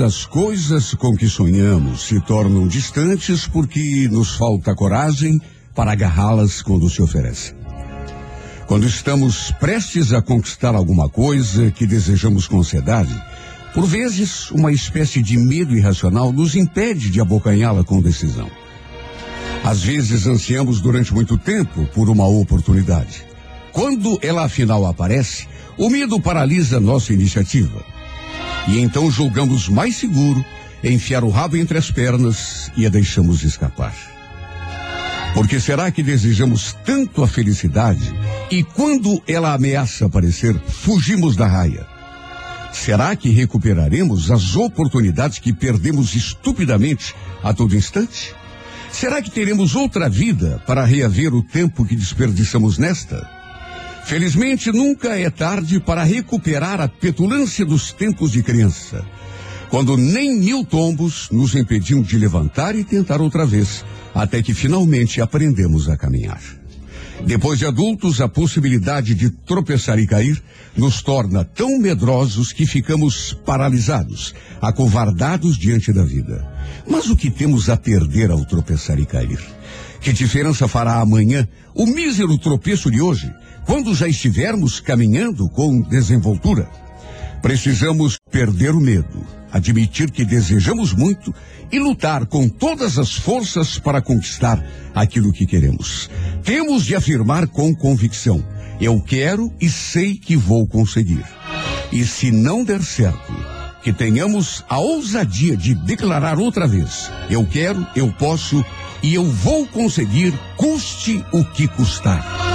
das coisas com que sonhamos se tornam distantes porque nos falta coragem para agarrá-las quando se oferecem. Quando estamos prestes a conquistar alguma coisa que desejamos com ansiedade, por vezes uma espécie de medo irracional nos impede de abocanhá-la com decisão. Às vezes ansiamos durante muito tempo por uma oportunidade. Quando ela afinal aparece, o medo paralisa nossa iniciativa. E então julgamos mais seguro enfiar o rabo entre as pernas e a deixamos escapar. Porque será que desejamos tanto a felicidade e quando ela ameaça aparecer, fugimos da raia? Será que recuperaremos as oportunidades que perdemos estupidamente a todo instante? Será que teremos outra vida para reaver o tempo que desperdiçamos nesta? Felizmente, nunca é tarde para recuperar a petulância dos tempos de criança, quando nem mil tombos nos impediam de levantar e tentar outra vez, até que finalmente aprendemos a caminhar. Depois de adultos, a possibilidade de tropeçar e cair nos torna tão medrosos que ficamos paralisados, acovardados diante da vida. Mas o que temos a perder ao tropeçar e cair? Que diferença fará amanhã o mísero tropeço de hoje, quando já estivermos caminhando com desenvoltura? Precisamos perder o medo, admitir que desejamos muito e lutar com todas as forças para conquistar aquilo que queremos. Temos de afirmar com convicção: eu quero e sei que vou conseguir. E se não der certo, que tenhamos a ousadia de declarar outra vez: eu quero, eu posso e eu vou conseguir, custe o que custar.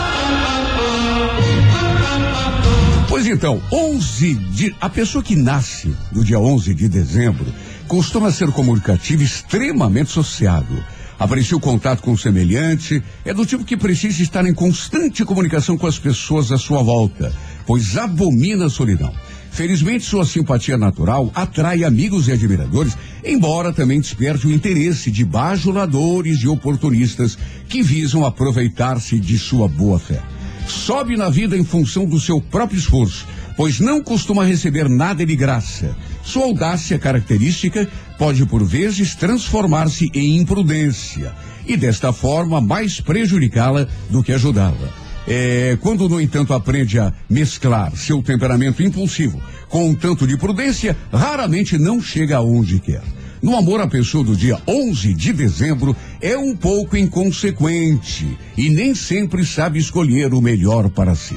Pois então, 11 de. A pessoa que nasce no dia 11 de dezembro costuma ser comunicativo extremamente sociável. Aprecia o contato com o semelhante, é do tipo que precisa estar em constante comunicação com as pessoas à sua volta, pois abomina a solidão. Felizmente, sua simpatia natural atrai amigos e admiradores, embora também desperte o interesse de bajuladores e oportunistas que visam aproveitar-se de sua boa fé. Sobe na vida em função do seu próprio esforço, pois não costuma receber nada de graça. Sua audácia característica pode por vezes transformar-se em imprudência e desta forma mais prejudicá-la do que ajudá-la. É, quando, no entanto, aprende a mesclar seu temperamento impulsivo com um tanto de prudência, raramente não chega aonde quer. No amor, a pessoa do dia 11 de dezembro é um pouco inconsequente e nem sempre sabe escolher o melhor para si.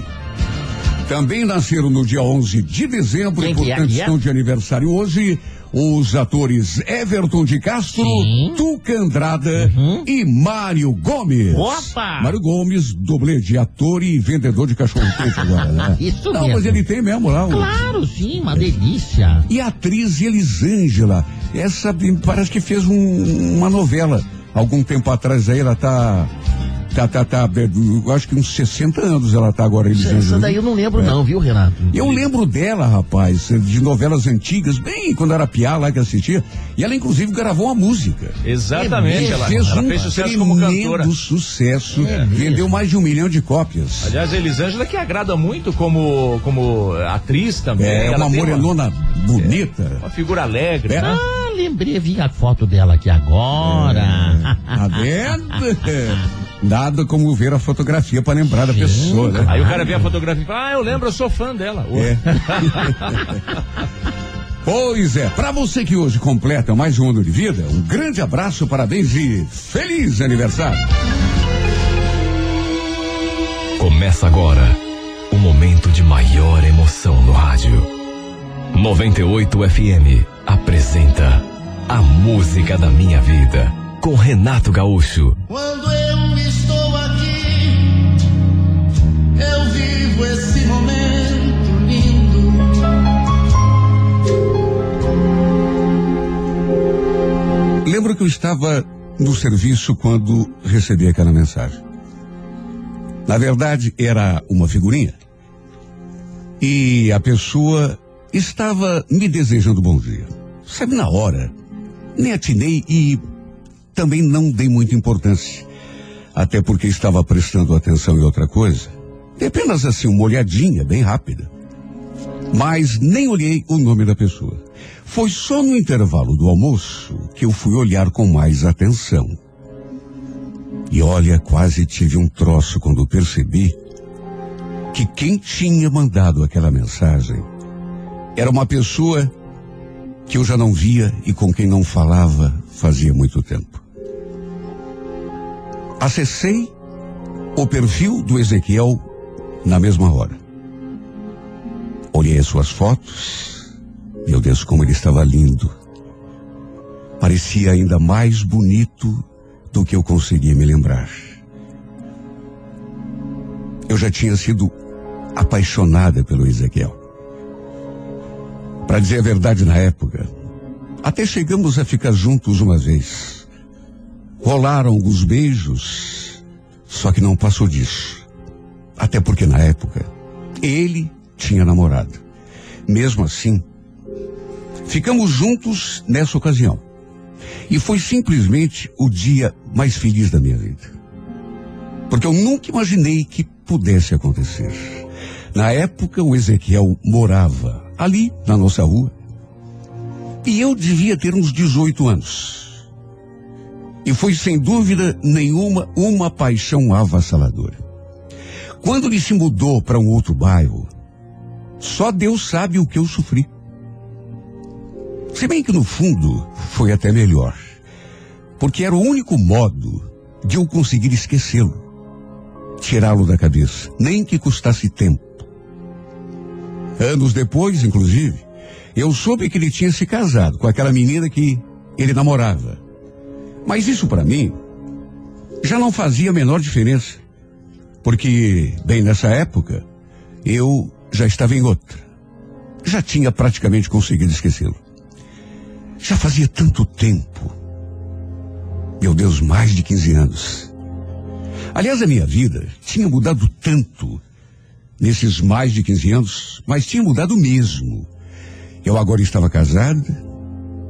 Também nasceram no dia 11 de dezembro Quem e, é, é? estão de aniversário hoje. Os atores Everton de Castro, Sim. Tuca Andrada e Mário Gomes. Opa! Mário Gomes, dublê de ator e vendedor de cachorro-quente agora, né? Isso Não, mesmo. mas ele tem mesmo lá. o- Claro, sim, uma delícia. e a atriz Elisângela, essa parece que fez um- uma novela algum tempo atrás aí, ela tá. Tá, tá, tá. Eu acho que uns 60 anos ela tá agora, Elisângela. Essa daí eu não lembro, não, viu, Renato? Eu lembro dela, rapaz, de novelas antigas, bem quando era piá lá que assistia. E ela, inclusive, gravou uma música. Exatamente, E ela, fez ela um fez sucesso como cantora. tremendo sucesso. É vendeu mais de um milhão de cópias. Aliás, a Elisângela que agrada muito como, como atriz também. É Ela uma morenona bonita. Uma figura alegre, É. né? Ah, lembrei, vi a foto dela aqui agora. Tá vendo? Nada como ver a fotografia para lembrar da pessoa, né? Aí o cara vê a fotografia e fala, ah, eu lembro, eu sou fã dela. É. Pois é, para você que hoje completa mais um ano de vida, um grande abraço, parabéns e feliz aniversário. Começa agora o momento de maior emoção no rádio. 98 FM apresenta A Música da Minha Vida com Renato Gaúcho. Quando eu Lembro que eu estava no serviço quando recebi aquela mensagem. Na verdade, era uma figurinha. E a pessoa estava me desejando bom dia. Sabe, na hora, nem atinei e também não dei muita importância. Até porque estava prestando atenção em outra coisa. Dei apenas assim uma olhadinha bem rápida. Mas nem olhei o nome da pessoa. Foi só no intervalo do almoço que eu fui olhar com mais atenção. E olha, quase tive um troço quando percebi que quem tinha mandado aquela mensagem era uma pessoa que eu já não via e com quem não falava fazia muito tempo. Acessei o perfil do Ezequiel na mesma hora. Olhei as suas fotos. Meu Deus, como ele estava lindo. Parecia ainda mais bonito do que eu conseguia me lembrar. Eu já tinha sido apaixonada pelo Ezequiel. Para dizer a verdade, na época, até chegamos a ficar juntos uma vez. Rolaram alguns beijos, só que não passou disso. Até porque na época, ele tinha namorado. Mesmo assim, ficamos juntos nessa ocasião. E foi simplesmente o dia mais feliz da minha vida. Porque eu nunca imaginei que pudesse acontecer. Na época, o Ezequiel morava ali na nossa rua. E eu devia ter uns 18 anos. E foi sem dúvida nenhuma uma paixão avassaladora. Quando ele se mudou para um outro bairro, só Deus sabe o que eu sofri. Se bem que no fundo foi até melhor, porque era o único modo de eu conseguir esquecê-lo, tirá-lo da cabeça, nem que custasse tempo. Anos depois, inclusive, eu soube que ele tinha se casado com aquela menina que ele namorava. Mas isso para mim já não fazia a menor diferença. Porque, bem nessa época, eu já estava em outra. Já tinha praticamente conseguido esquecê-lo. Já fazia tanto tempo. Meu Deus, mais de 15 anos. Aliás, a minha vida tinha mudado tanto nesses mais de 15 anos, mas tinha mudado mesmo. Eu agora estava casada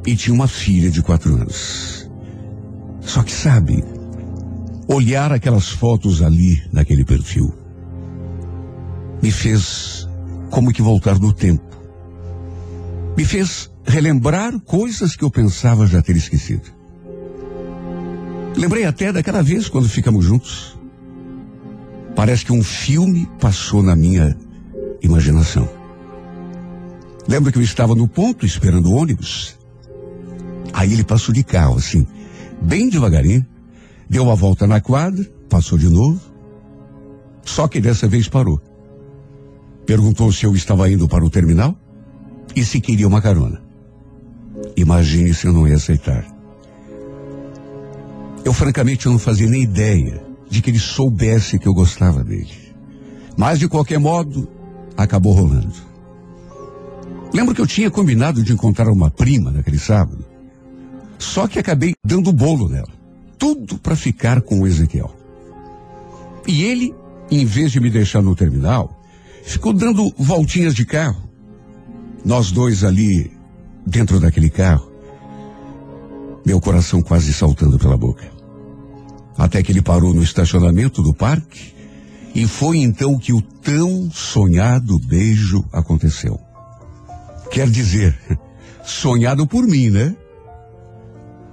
e tinha uma filha de quatro anos. Só que sabe, olhar aquelas fotos ali naquele perfil me fez como que voltar no tempo. Me fez relembrar coisas que eu pensava já ter esquecido. Lembrei até daquela vez quando ficamos juntos. Parece que um filme passou na minha imaginação. Lembro que eu estava no ponto esperando o ônibus. Aí ele passou de carro, assim, bem devagarinho, deu uma volta na quadra, passou de novo. Só que dessa vez parou. Perguntou se eu estava indo para o terminal e se queria uma carona. Imagine se eu não ia aceitar. Eu francamente não fazia nem ideia de que ele soubesse que eu gostava dele. Mas de qualquer modo, acabou rolando. Lembro que eu tinha combinado de encontrar uma prima naquele sábado. Só que acabei dando bolo nela. Tudo para ficar com o Ezequiel. E ele, em vez de me deixar no terminal, ficou dando voltinhas de carro. Nós dois ali, dentro daquele carro. Meu coração quase saltando pela boca até que ele parou no estacionamento do parque e foi então que o tão sonhado beijo aconteceu. Quer dizer, sonhado por mim, né?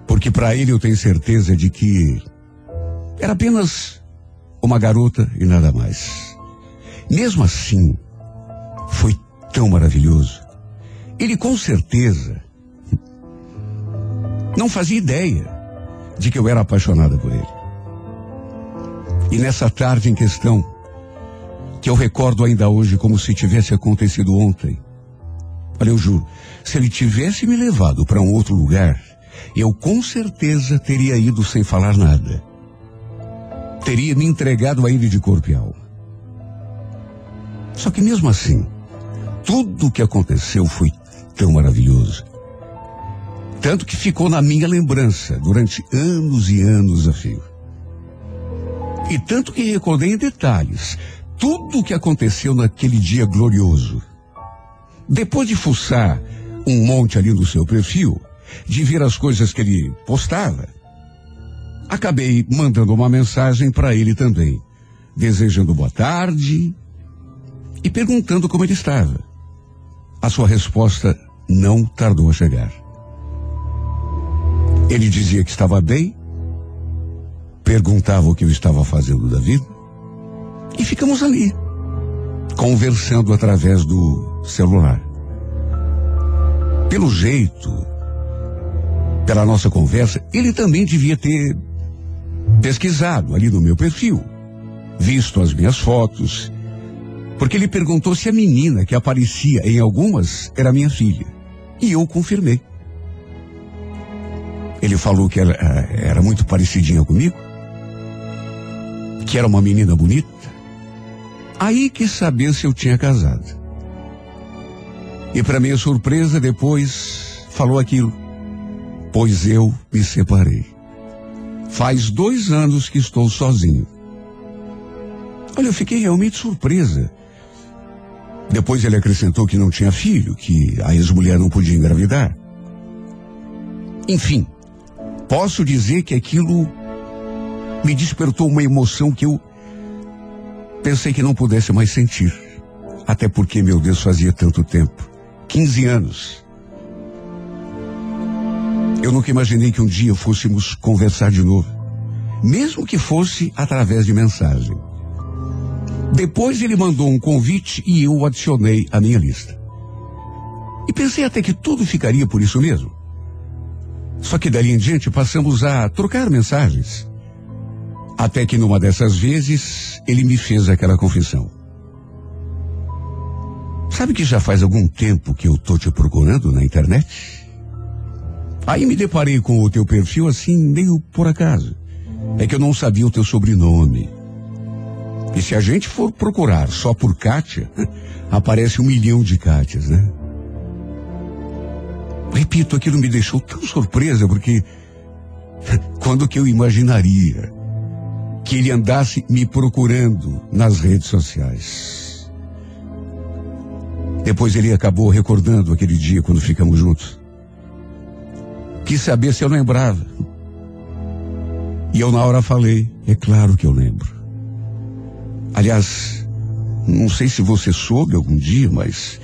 Porque para ele eu tenho certeza de que era apenas uma garota e nada mais. Mesmo assim, foi tão maravilhoso. Ele com certeza não fazia ideia de que eu era apaixonada por ele. E nessa tarde em questão, que eu recordo ainda hoje como se tivesse acontecido ontem. Olha, eu juro, se ele tivesse me levado para um outro lugar, eu com certeza teria ido sem falar nada. Teria me entregado a ele de corpo e alma. Só que mesmo assim, tudo o que aconteceu foi tão maravilhoso. Tanto que ficou na minha lembrança durante anos e anos a fio. E tanto que recordei em detalhes tudo o que aconteceu naquele dia glorioso. Depois de fuçar um monte ali no seu perfil, de ver as coisas que ele postava, acabei mandando uma mensagem para ele também, desejando boa tarde e perguntando como ele estava. A sua resposta não tardou a chegar. Ele dizia que estava bem, perguntava o que eu estava fazendo da vida, e ficamos ali, conversando através do celular. Pelo jeito, pela nossa conversa, ele também devia ter pesquisado ali no meu perfil, visto as minhas fotos, porque ele perguntou se a menina que aparecia em algumas era minha filha. E eu confirmei. Ele falou que ela eh, era muito parecidinha comigo, que era uma menina bonita. Aí quis saber se eu tinha casado. E para minha surpresa, depois falou aquilo. Pois eu me separei. Faz dois anos que estou sozinho. Olha, eu fiquei realmente surpresa. Depois ele acrescentou que não tinha filho, que a ex-mulher não podia engravidar. Enfim, posso dizer que aquilo me despertou uma emoção que eu pensei que não pudesse mais sentir. Até porque, meu Deus, fazia tanto tempo 15 anos. Eu nunca imaginei que um dia fôssemos conversar de novo, mesmo que fosse através de mensagem. Depois ele mandou um convite e eu o adicionei à minha lista. E pensei até que tudo ficaria por isso mesmo. Só que dali em diante passamos a trocar mensagens. Até que numa dessas vezes ele me fez aquela confissão. Sabe que já faz algum tempo que eu tô te procurando na internet? Aí me deparei com o teu perfil assim, meio por acaso. É que eu não sabia o teu sobrenome. E se a gente for procurar só por Kátia, aparece um milhão de Kátias, né? Repito, aquilo me deixou tão surpresa, porque quando que eu imaginaria que ele andasse me procurando nas redes sociais? Depois ele acabou recordando aquele dia quando ficamos juntos. Quis saber se eu lembrava. E eu na hora falei, é claro que eu lembro. Aliás, não sei se você soube algum dia, mas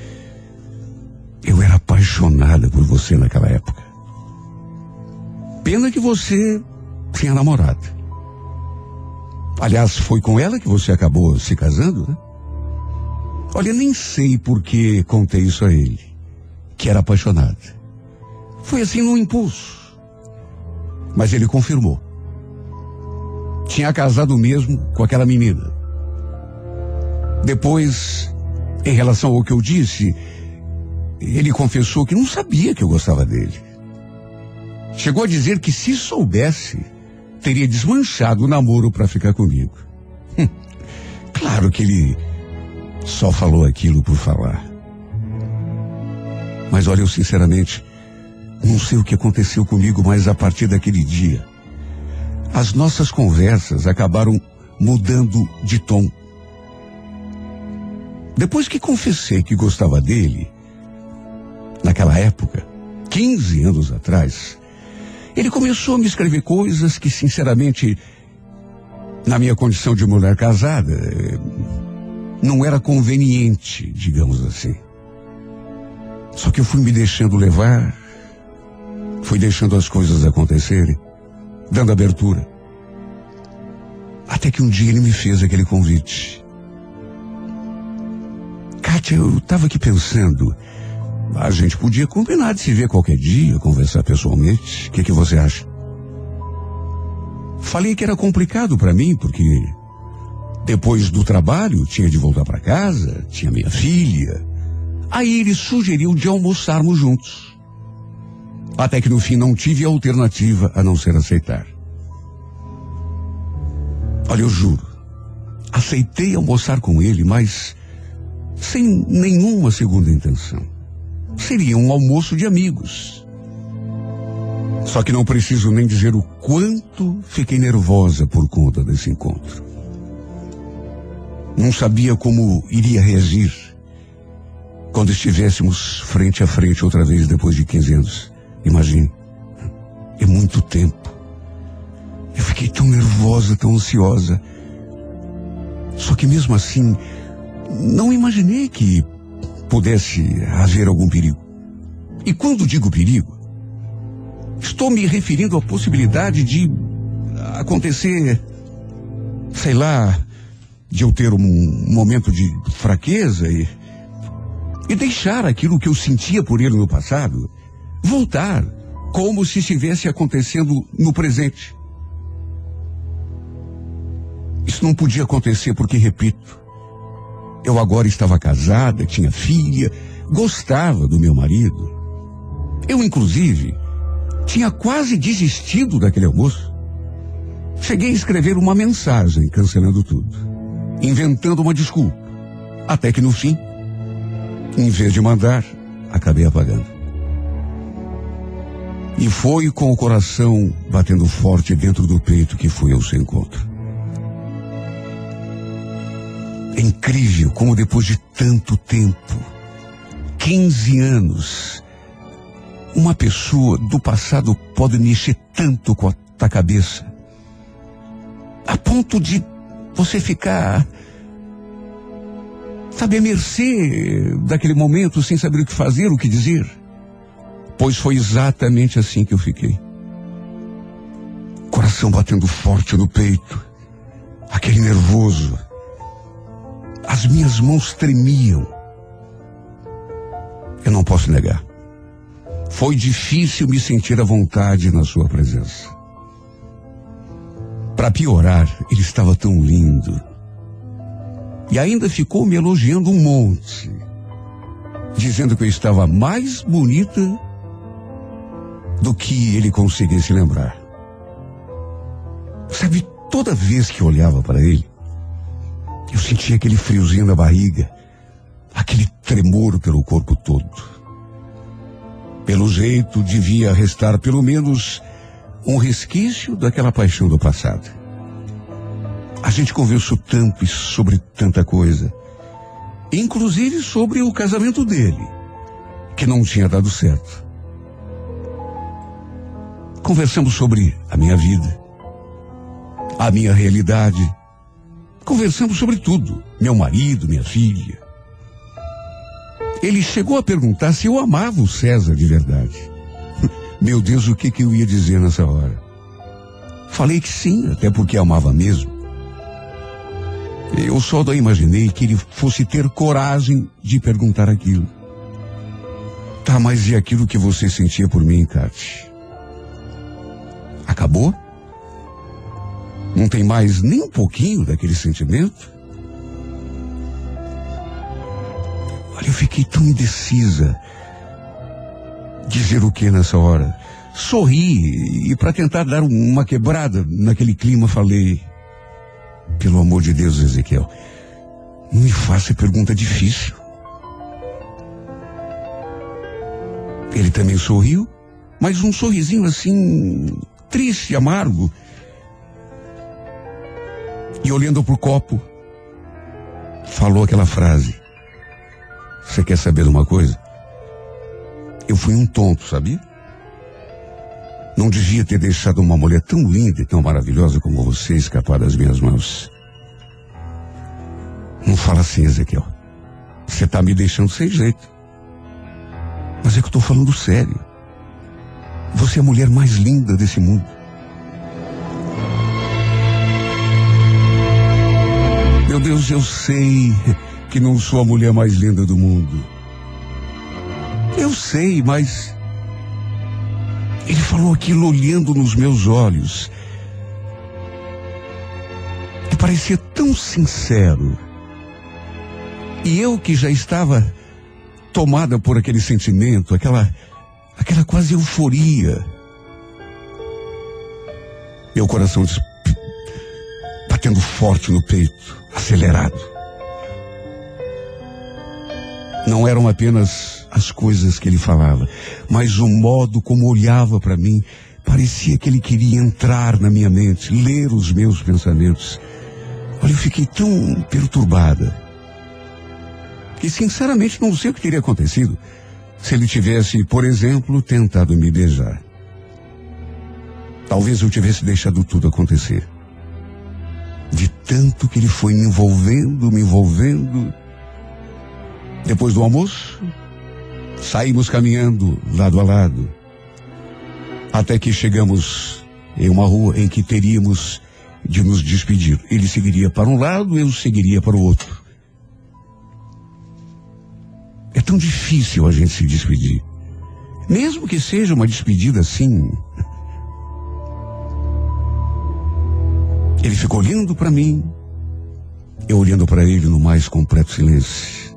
eu era apaixonada por você naquela época. Pena que você tinha namorado. Aliás, foi com ela que você acabou se casando, né? Olha, nem sei por que contei isso a ele, que era apaixonada. Foi assim num impulso. Mas ele confirmou. Tinha casado mesmo com aquela menina. Depois, em relação ao que eu disse, ele confessou que não sabia que eu gostava dele. Chegou a dizer que se soubesse, teria desmanchado o namoro para ficar comigo. Hum, claro que ele só falou aquilo por falar. Mas olha, eu sinceramente não sei o que aconteceu comigo, mas a partir daquele dia, as nossas conversas acabaram mudando de tom. Depois que confessei que gostava dele, naquela época, 15 anos atrás, ele começou a me escrever coisas que, sinceramente, na minha condição de mulher casada, não era conveniente, digamos assim. Só que eu fui me deixando levar, fui deixando as coisas acontecerem, dando abertura. Até que um dia ele me fez aquele convite. Kátia, eu estava aqui pensando, a gente podia combinar de se ver qualquer dia, conversar pessoalmente. O que, que você acha? Falei que era complicado para mim, porque depois do trabalho tinha de voltar para casa, tinha minha filha. Aí ele sugeriu de almoçarmos juntos. Até que no fim não tive alternativa a não ser aceitar. Olha, eu juro, aceitei almoçar com ele, mas sem nenhuma segunda intenção. Seria um almoço de amigos. Só que não preciso nem dizer o quanto fiquei nervosa por conta desse encontro. Não sabia como iria reagir quando estivéssemos frente a frente outra vez depois de 15 anos. Imagine. É muito tempo. Eu fiquei tão nervosa, tão ansiosa. Só que mesmo assim, não imaginei que pudesse haver algum perigo. E quando digo perigo, estou me referindo à possibilidade de acontecer, sei lá, de eu ter um momento de fraqueza e, e deixar aquilo que eu sentia por ele no passado voltar como se estivesse acontecendo no presente. Isso não podia acontecer porque, repito, eu agora estava casada, tinha filha, gostava do meu marido. Eu, inclusive, tinha quase desistido daquele almoço. Cheguei a escrever uma mensagem cancelando tudo, inventando uma desculpa. Até que no fim, em vez de mandar, acabei apagando. E foi com o coração batendo forte dentro do peito que fui ao seu encontro. É incrível como depois de tanto tempo, 15 anos, uma pessoa do passado pode mexer tanto com a tua cabeça, a ponto de você ficar, sabe, à mercê daquele momento sem saber o que fazer, o que dizer. Pois foi exatamente assim que eu fiquei. Coração batendo forte no peito, aquele nervoso as minhas mãos tremiam. Eu não posso negar. Foi difícil me sentir à vontade na sua presença. Para piorar, ele estava tão lindo. E ainda ficou me elogiando um monte, dizendo que eu estava mais bonita do que ele conseguia se lembrar. Sabe, toda vez que olhava para ele, eu sentia aquele friozinho na barriga, aquele tremor pelo corpo todo. Pelo jeito, devia restar pelo menos um resquício daquela paixão do passado. A gente conversou tanto e sobre tanta coisa, inclusive sobre o casamento dele, que não tinha dado certo. Conversamos sobre a minha vida, a minha realidade, Conversamos sobre tudo. Meu marido, minha filha. Ele chegou a perguntar se eu amava o César de verdade. Meu Deus, o que, que eu ia dizer nessa hora? Falei que sim, até porque amava mesmo. Eu só daí imaginei que ele fosse ter coragem de perguntar aquilo. Tá, mas e aquilo que você sentia por mim, Kate? Acabou? Não tem mais nem um pouquinho daquele sentimento? Olha, eu fiquei tão indecisa. Dizer o que nessa hora? Sorri e para tentar dar uma quebrada naquele clima falei: Pelo amor de Deus, Ezequiel, não me faça pergunta difícil. Ele também sorriu, mas um sorrisinho assim, triste, amargo. E olhando para o copo, falou aquela frase. Você quer saber de uma coisa? Eu fui um tonto, sabia? Não devia ter deixado uma mulher tão linda e tão maravilhosa como você escapar das minhas mãos. Não fala assim, Ezequiel. Você está me deixando sem jeito. Mas é que eu estou falando sério. Você é a mulher mais linda desse mundo. Deus, eu sei que não sou a mulher mais linda do mundo. Eu sei, mas. Ele falou aquilo olhando nos meus olhos. E parecia tão sincero. E eu que já estava tomada por aquele sentimento, aquela, aquela quase euforia. Meu coração batendo forte no peito acelerado. Não eram apenas as coisas que ele falava, mas o modo como olhava para mim. Parecia que ele queria entrar na minha mente, ler os meus pensamentos. Olha, eu fiquei tão perturbada que sinceramente não sei o que teria acontecido se ele tivesse, por exemplo, tentado me beijar. Talvez eu tivesse deixado tudo acontecer de tanto que ele foi me envolvendo, me envolvendo. Depois do almoço, Saímos caminhando lado a lado, até que chegamos em uma rua em que teríamos de nos despedir. Ele seguiria para um lado, eu seguiria para o outro. É tão difícil a gente se despedir. Mesmo que seja uma despedida assim. Ele ficou olhando para mim, eu olhando para ele no mais completo silêncio.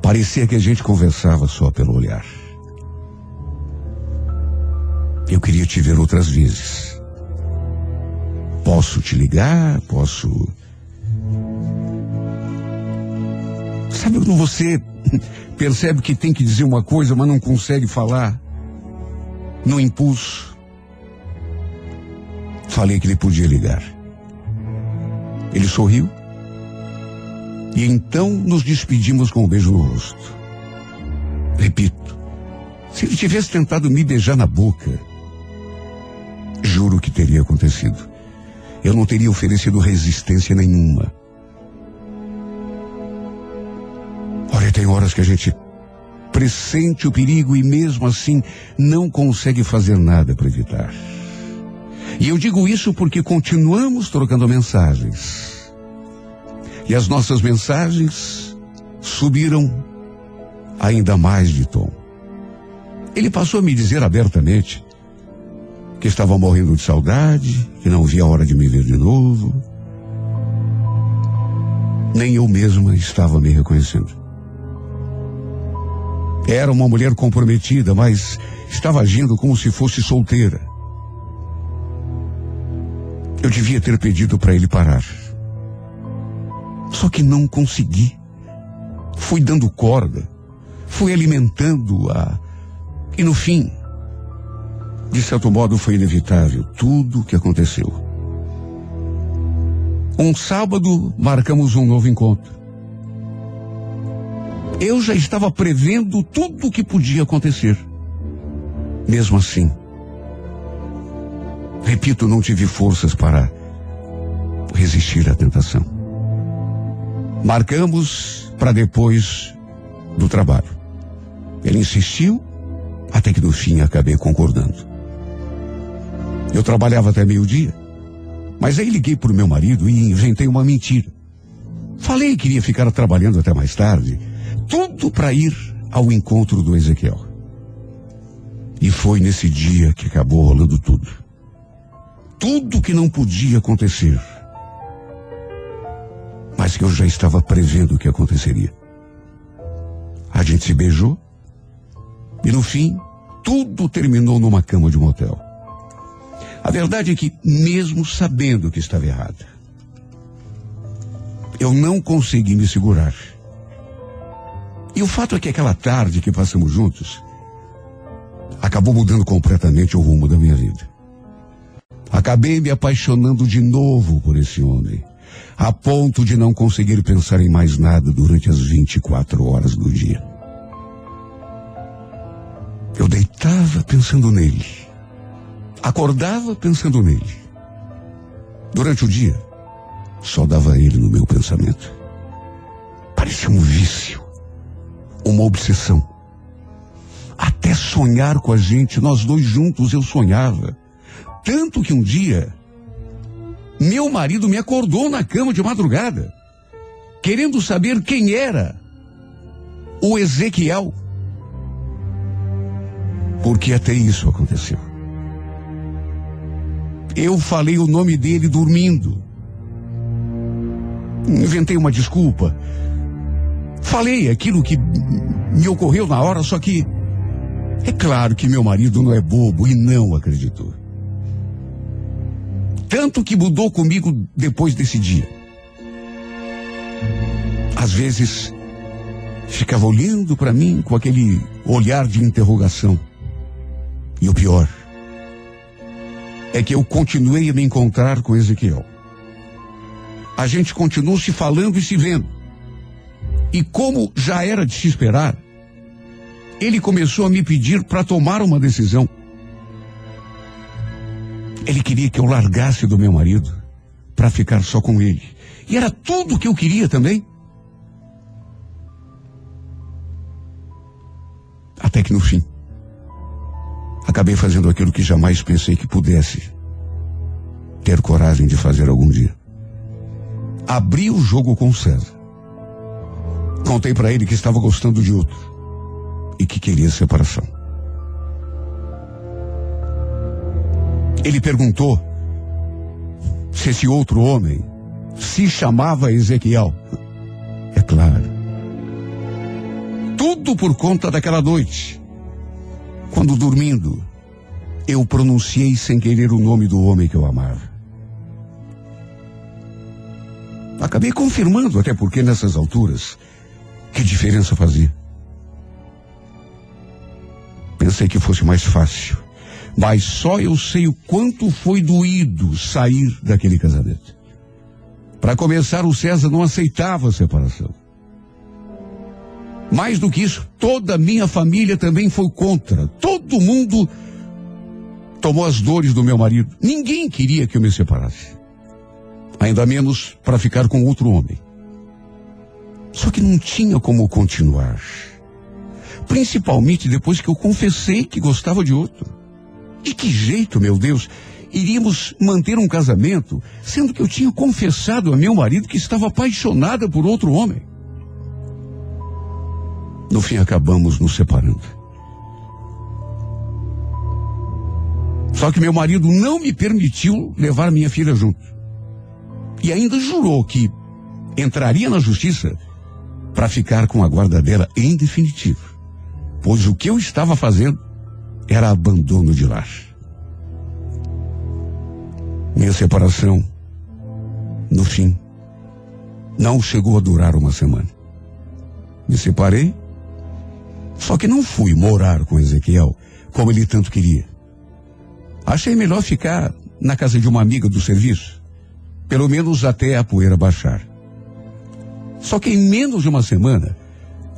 Parecia que a gente conversava só pelo olhar. Eu queria te ver outras vezes. Posso te ligar, posso. Sabe quando você percebe que tem que dizer uma coisa, mas não consegue falar? No impulso. Falei que ele podia ligar. Ele sorriu. E então nos despedimos com um beijo no rosto. Repito, se ele tivesse tentado me beijar na boca, juro que teria acontecido. Eu não teria oferecido resistência nenhuma. Olha, tem horas que a gente pressente o perigo e mesmo assim não consegue fazer nada para evitar. E eu digo isso porque continuamos trocando mensagens. E as nossas mensagens subiram ainda mais de tom. Ele passou a me dizer abertamente que estava morrendo de saudade, que não via a hora de me ver de novo. Nem eu mesma estava me reconhecendo. Era uma mulher comprometida, mas estava agindo como se fosse solteira. Eu devia ter pedido para ele parar. Só que não consegui. Fui dando corda, fui alimentando-a, e no fim, de certo modo, foi inevitável tudo o que aconteceu. Um sábado, marcamos um novo encontro. Eu já estava prevendo tudo o que podia acontecer. Mesmo assim, repito, não tive forças para resistir à tentação. Marcamos para depois do trabalho. Ele insistiu, até que no fim acabei concordando. Eu trabalhava até meio-dia, mas aí liguei para o meu marido e inventei uma mentira. Falei que iria ficar trabalhando até mais tarde, tudo para ir ao encontro do Ezequiel. E foi nesse dia que acabou rolando tudo. Tudo que não podia acontecer, mas que eu já estava prevendo que aconteceria. A gente se beijou e no fim tudo terminou numa cama de motel. A verdade é que, mesmo sabendo que estava errada, eu não consegui me segurar. E o fato é que aquela tarde que passamos juntos acabou mudando completamente o rumo da minha vida. Acabei me apaixonando de novo por esse homem, a ponto de não conseguir pensar em mais nada durante as 24 horas do dia. Eu deitava pensando nele, acordava pensando nele. Durante o dia, só dava ele no meu pensamento. Parecia um vício, uma obsessão. Até sonhar com a gente, nós dois juntos, eu sonhava. Tanto que um dia, meu marido me acordou na cama de madrugada, querendo saber quem era o Ezequiel. Porque até isso aconteceu. Eu falei o nome dele dormindo. Inventei uma desculpa. Falei aquilo que me ocorreu na hora, só que é claro que meu marido não é bobo e não acreditou. Tanto que mudou comigo depois desse dia. Às vezes, ficava olhando para mim com aquele olhar de interrogação. E o pior é que eu continuei a me encontrar com Ezequiel. A gente continuou se falando e se vendo. E como já era de se esperar, ele começou a me pedir para tomar uma decisão. Ele queria que eu largasse do meu marido para ficar só com ele. E era tudo o que eu queria também. no fim, acabei fazendo aquilo que jamais pensei que pudesse ter coragem de fazer algum dia. Abri o jogo com César. Contei para ele que estava gostando de outro e que queria separação. Ele perguntou se esse outro homem se chamava Ezequiel. É claro. Tudo por conta daquela noite. Quando dormindo, eu pronunciei sem querer o nome do homem que eu amava. Acabei confirmando, até porque nessas alturas, que diferença fazia. Pensei que fosse mais fácil, mas só eu sei o quanto foi doído sair daquele casamento. Para começar, o César não aceitava a separação. Mais do que isso, toda a minha família também foi contra. Todo mundo tomou as dores do meu marido. Ninguém queria que eu me separasse. Ainda menos para ficar com outro homem. Só que não tinha como continuar. Principalmente depois que eu confessei que gostava de outro. De que jeito, meu Deus, iríamos manter um casamento, sendo que eu tinha confessado a meu marido que estava apaixonada por outro homem? No fim, acabamos nos separando. Só que meu marido não me permitiu levar minha filha junto. E ainda jurou que entraria na justiça para ficar com a guarda dela em definitivo. Pois o que eu estava fazendo era abandono de lar. Minha separação, no fim, não chegou a durar uma semana. Me separei, só que não fui morar com Ezequiel como ele tanto queria. Achei melhor ficar na casa de uma amiga do serviço, pelo menos até a poeira baixar. Só que em menos de uma semana,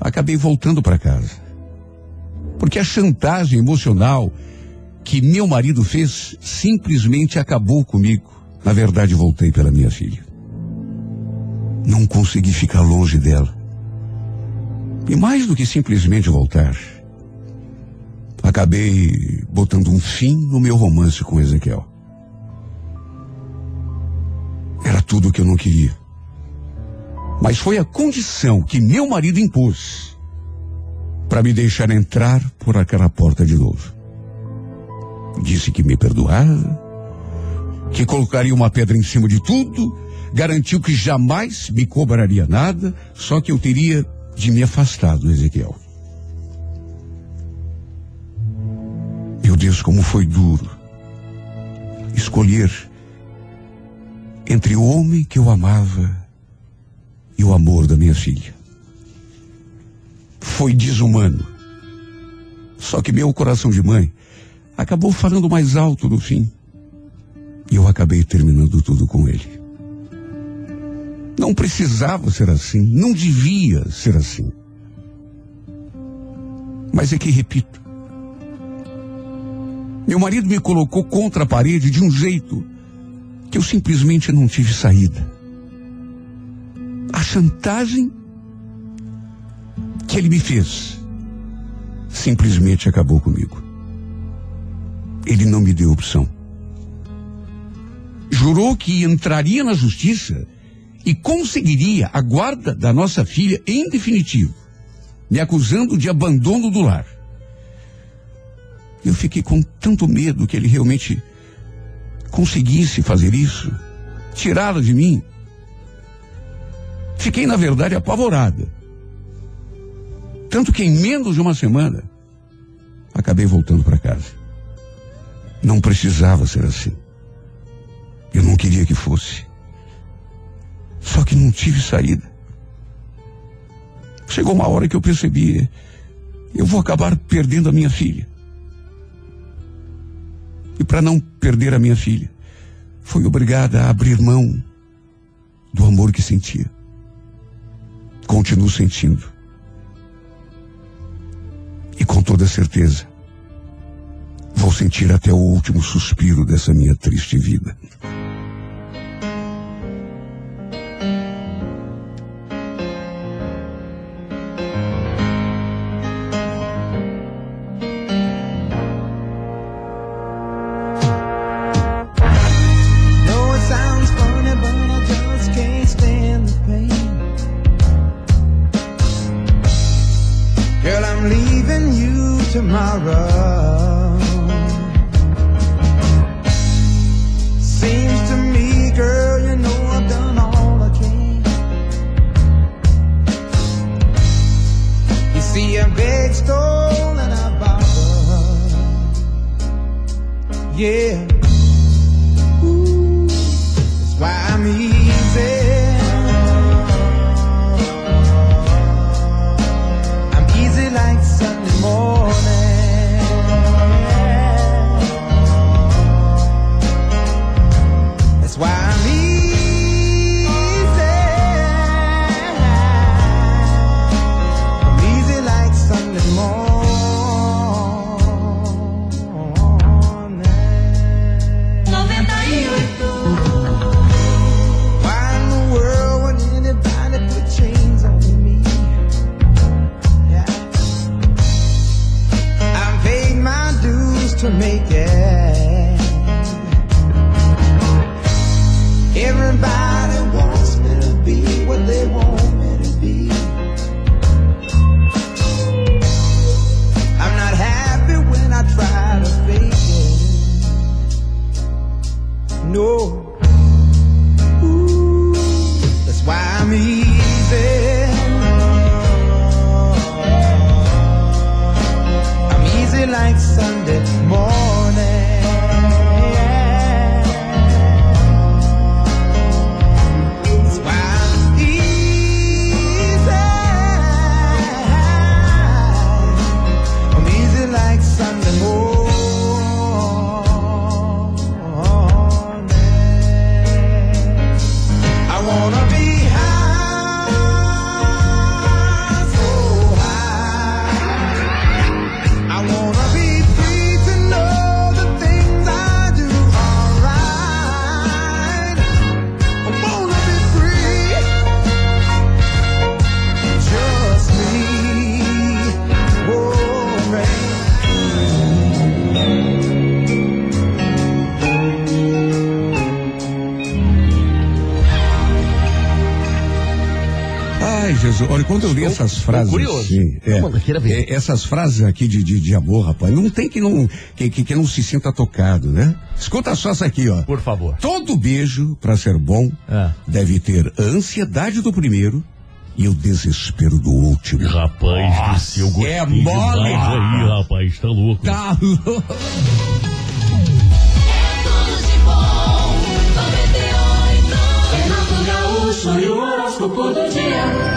acabei voltando para casa. Porque a chantagem emocional que meu marido fez simplesmente acabou comigo. Na verdade, voltei pela minha filha. Não consegui ficar longe dela. E mais do que simplesmente voltar, acabei botando um fim no meu romance com Ezequiel. Era tudo o que eu não queria. Mas foi a condição que meu marido impôs para me deixar entrar por aquela porta de novo. Disse que me perdoava, que colocaria uma pedra em cima de tudo, garantiu que jamais me cobraria nada, só que eu teria de me afastar do Ezequiel. Meu Deus, como foi duro escolher entre o homem que eu amava e o amor da minha filha. Foi desumano. Só que meu coração de mãe acabou falando mais alto no fim. E eu acabei terminando tudo com ele. Não precisava ser assim, não devia ser assim. Mas é que repito. Meu marido me colocou contra a parede de um jeito que eu simplesmente não tive saída. A chantagem que ele me fez simplesmente acabou comigo. Ele não me deu opção. Jurou que entraria na justiça e conseguiria a guarda da nossa filha em definitivo, me acusando de abandono do lar. Eu fiquei com tanto medo que ele realmente conseguisse fazer isso, tirá-la de mim. Fiquei, na verdade, apavorada. Tanto que em menos de uma semana, acabei voltando para casa. Não precisava ser assim. Eu não queria que fosse. Só que não tive saída. Chegou uma hora que eu percebi, eu vou acabar perdendo a minha filha. E para não perder a minha filha, fui obrigada a abrir mão do amor que sentia. Continuo sentindo. E com toda certeza, vou sentir até o último suspiro dessa minha triste vida. yeah. Jesus, olha, quando eu li Estou- essas frases curioso. assim, é, ver. é, essas frases aqui de, de, de amor, rapaz, não tem que não, que, que, que não se sinta tocado, né? Escuta só essa aqui, ó. Por favor. Todo beijo, pra ser bom, Ah. deve ter a ansiedade do primeiro e o desespero do último. Rapaz do céu, gostei é mole, aí, rapaz, tá louco. Tá louco. Tudo de bom, 98. Renato Gaúcho e o horóscopo do dia.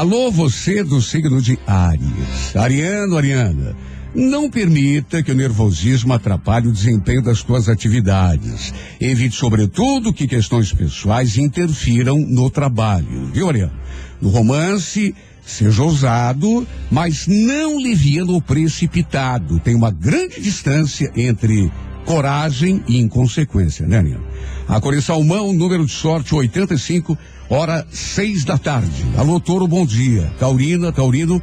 Alô, você do signo de Áries. Ariano, Ariana. Não permita que o nervosismo atrapalhe o desempenho das tuas atividades. Evite, sobretudo, que questões pessoais interfiram no trabalho. Viu, Ariano? No romance, seja ousado, mas não liviano ou precipitado. Tem uma grande distância entre coragem e inconsequência, né, Ariano? A cor salmão, número de sorte 85, hora seis da tarde. Alô, Toro, bom dia. Taurina, Taurino,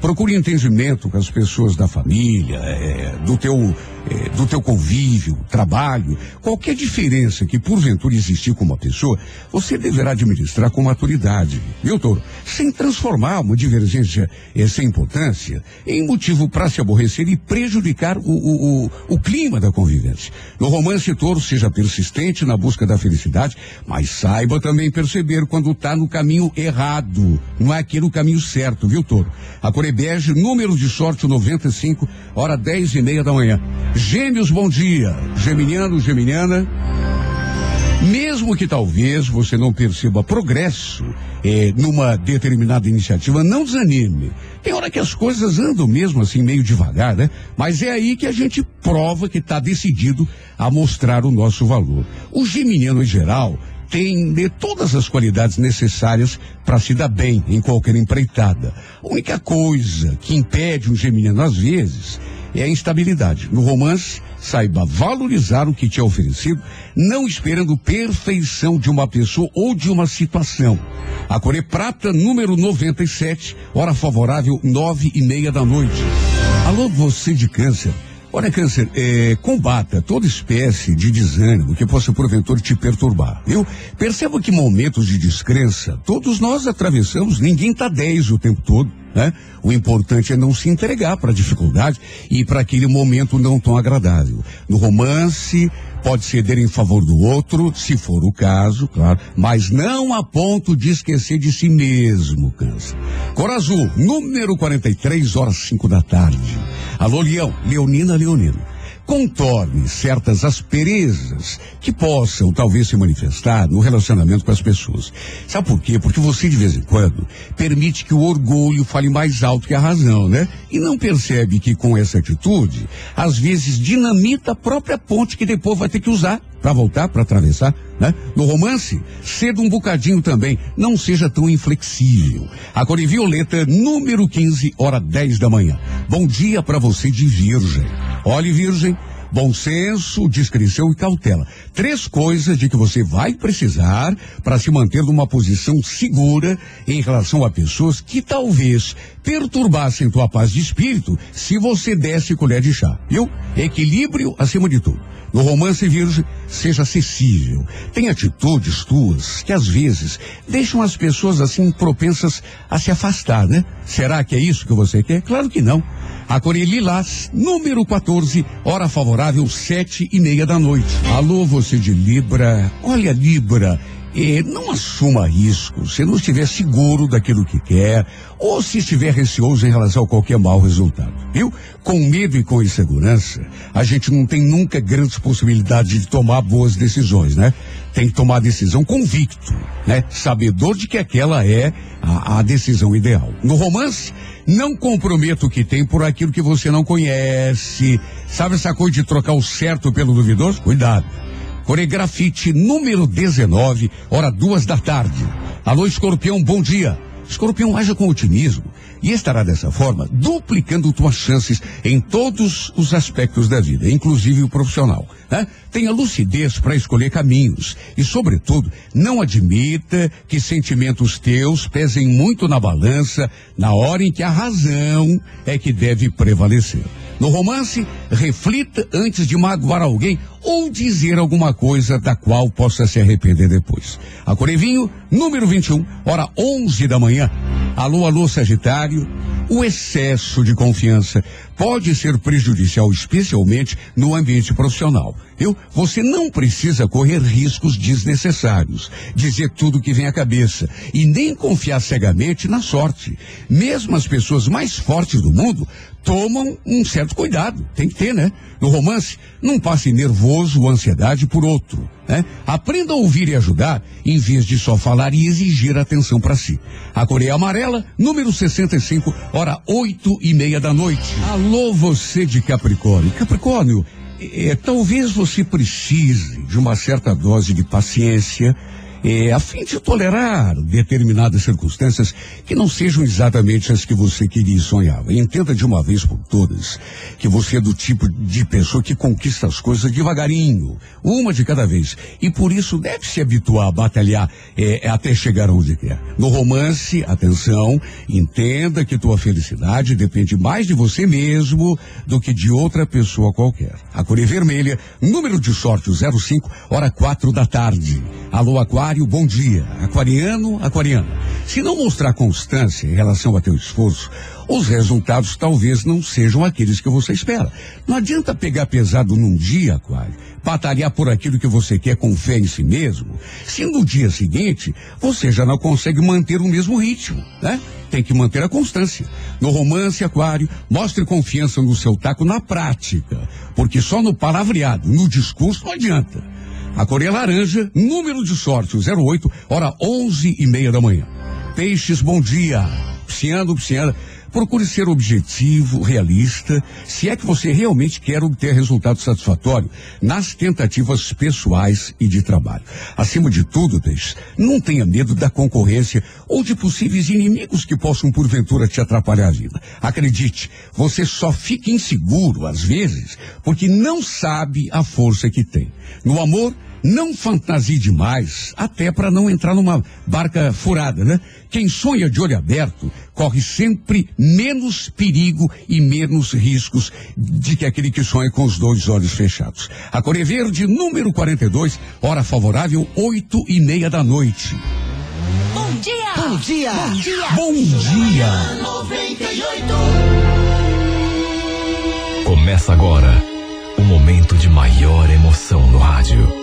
procure entendimento com as pessoas da família, é, do teu é, do teu convívio, trabalho, qualquer diferença que porventura existir com uma pessoa, você deverá administrar com maturidade, viu, Toro? Sem transformar uma divergência é, sem importância em motivo para se aborrecer e prejudicar o, o, o, o clima da convivência. No romance, Toro, seja persistente na busca da felicidade, mas saiba também perceber quando está no caminho errado, não é aqui no caminho certo, viu, Toro? A Corebege, número de sorte 95, hora 10 e meia da manhã. Gêmeos, bom dia. Geminiano, Geminiana. Mesmo que talvez você não perceba progresso eh, numa determinada iniciativa, não desanime. Tem hora que as coisas andam mesmo assim meio devagar, né? Mas é aí que a gente prova que está decidido a mostrar o nosso valor. O geminiano em geral tem de todas as qualidades necessárias para se dar bem em qualquer empreitada. A única coisa que impede um geminiano às vezes é a instabilidade. No romance, saiba valorizar o que te é oferecido, não esperando perfeição de uma pessoa ou de uma situação. A Core Prata, número 97, hora favorável, nove e meia da noite. Alô, você de câncer. Olha, câncer, é, combata toda espécie de desânimo que possa porventura te perturbar, viu? Perceba que momentos de descrença todos nós atravessamos, ninguém tá 10 o tempo todo, né? O importante é não se entregar para a dificuldade e para aquele momento não tão agradável. No romance, pode ceder em favor do outro, se for o caso, claro, mas não a ponto de esquecer de si mesmo, câncer. Cor Azul, número 43, horas 5 da tarde. Alô, Leão, Leonina, Leonino. Contorne certas asperezas que possam talvez se manifestar no relacionamento com as pessoas. Sabe por quê? Porque você de vez em quando permite que o orgulho fale mais alto que a razão, né? E não percebe que com essa atitude, às vezes dinamita a própria ponte que depois vai ter que usar para voltar, para atravessar, né? No romance, cedo um bocadinho também, não seja tão inflexível. A cor violeta, número 15, hora 10 da manhã. Bom dia para você de virgem. Olhe, virgem, bom senso, discrição e cautela. Três coisas de que você vai precisar para se manter numa posição segura em relação a pessoas que talvez perturbassem tua paz de espírito se você desse colher de chá, viu? Equilíbrio acima de tudo. No romance virgem, seja acessível. Tem atitudes tuas que às vezes deixam as pessoas assim propensas a se afastar, né? Será que é isso que você quer? Claro que não. A Corê Lilás, número 14, hora favorável, sete e meia da noite. Alô, você de Libra. Olha, Libra, eh, não assuma riscos se não estiver seguro daquilo que quer ou se estiver receoso em relação a qualquer mau resultado, viu? Com medo e com insegurança, a gente não tem nunca grandes possibilidades de tomar boas decisões, né? Tem que tomar a decisão convicto, né? Sabedor de que aquela é a, a decisão ideal. No romance, não comprometa o que tem por aquilo que você não conhece. Sabe essa coisa de trocar o certo pelo duvidoso? Cuidado. Coregrafite número 19, hora duas da tarde. Alô, escorpião, bom dia. Escorpião, haja com otimismo e estará dessa forma duplicando tuas chances em todos os aspectos da vida, inclusive o profissional. Né? Tenha lucidez para escolher caminhos e, sobretudo, não admita que sentimentos teus pesem muito na balança na hora em que a razão é que deve prevalecer. No romance, reflita antes de magoar alguém ou dizer alguma coisa da qual possa se arrepender depois. A Corevinho, número 21, hora 11 da manhã. Alô, alô, Sagitário. O excesso de confiança pode ser prejudicial, especialmente no ambiente profissional. Viu? Você não precisa correr riscos desnecessários, dizer tudo que vem à cabeça e nem confiar cegamente na sorte. Mesmo as pessoas mais fortes do mundo tomam um certo cuidado. Tem que ter, né? No romance, não passe nervoso ou ansiedade por outro. Né? Aprenda a ouvir e ajudar, em vez de só falar e exigir atenção para si. A Coreia Amarela, número 65, hora oito e meia da noite. Alô, você de Capricórnio. Capricórnio, é, talvez você precise de uma certa dose de paciência é, a fim de tolerar determinadas circunstâncias que não sejam exatamente as que você queria e sonhava. Entenda de uma vez por todas que você é do tipo de pessoa que conquista as coisas devagarinho, uma de cada vez, e por isso deve se habituar a batalhar é, até chegar onde quer. No romance, atenção, entenda que tua felicidade depende mais de você mesmo do que de outra pessoa qualquer. A cor é vermelha, número de sorte 05, hora quatro da tarde. Alô, Aquário, bom dia. Aquariano, aquariana. Se não mostrar constância em relação a teu esforço, os resultados talvez não sejam aqueles que você espera. Não adianta pegar pesado num dia, Aquário, batalhar por aquilo que você quer com fé em si mesmo, se no dia seguinte você já não consegue manter o mesmo ritmo, né? Tem que manter a constância. No romance, Aquário, mostre confiança no seu taco na prática, porque só no palavreado, no discurso, não adianta. A cor é laranja, número de sorte, o 08, hora onze e meia da manhã. Peixes, bom dia. Psiano, psiana. Procure ser objetivo, realista, se é que você realmente quer obter resultado satisfatório nas tentativas pessoais e de trabalho. Acima de tudo, Peixe, não tenha medo da concorrência ou de possíveis inimigos que possam porventura te atrapalhar a vida. Acredite, você só fica inseguro às vezes porque não sabe a força que tem. No amor, não fantasie demais, até para não entrar numa barca furada, né? Quem sonha de olho aberto corre sempre menos perigo e menos riscos de que aquele que sonha com os dois olhos fechados. A Cor é Verde, número 42, hora favorável, oito e meia da noite. Bom dia! Bom dia! Bom dia! Bom dia! 98! Começa agora o momento de maior emoção no rádio.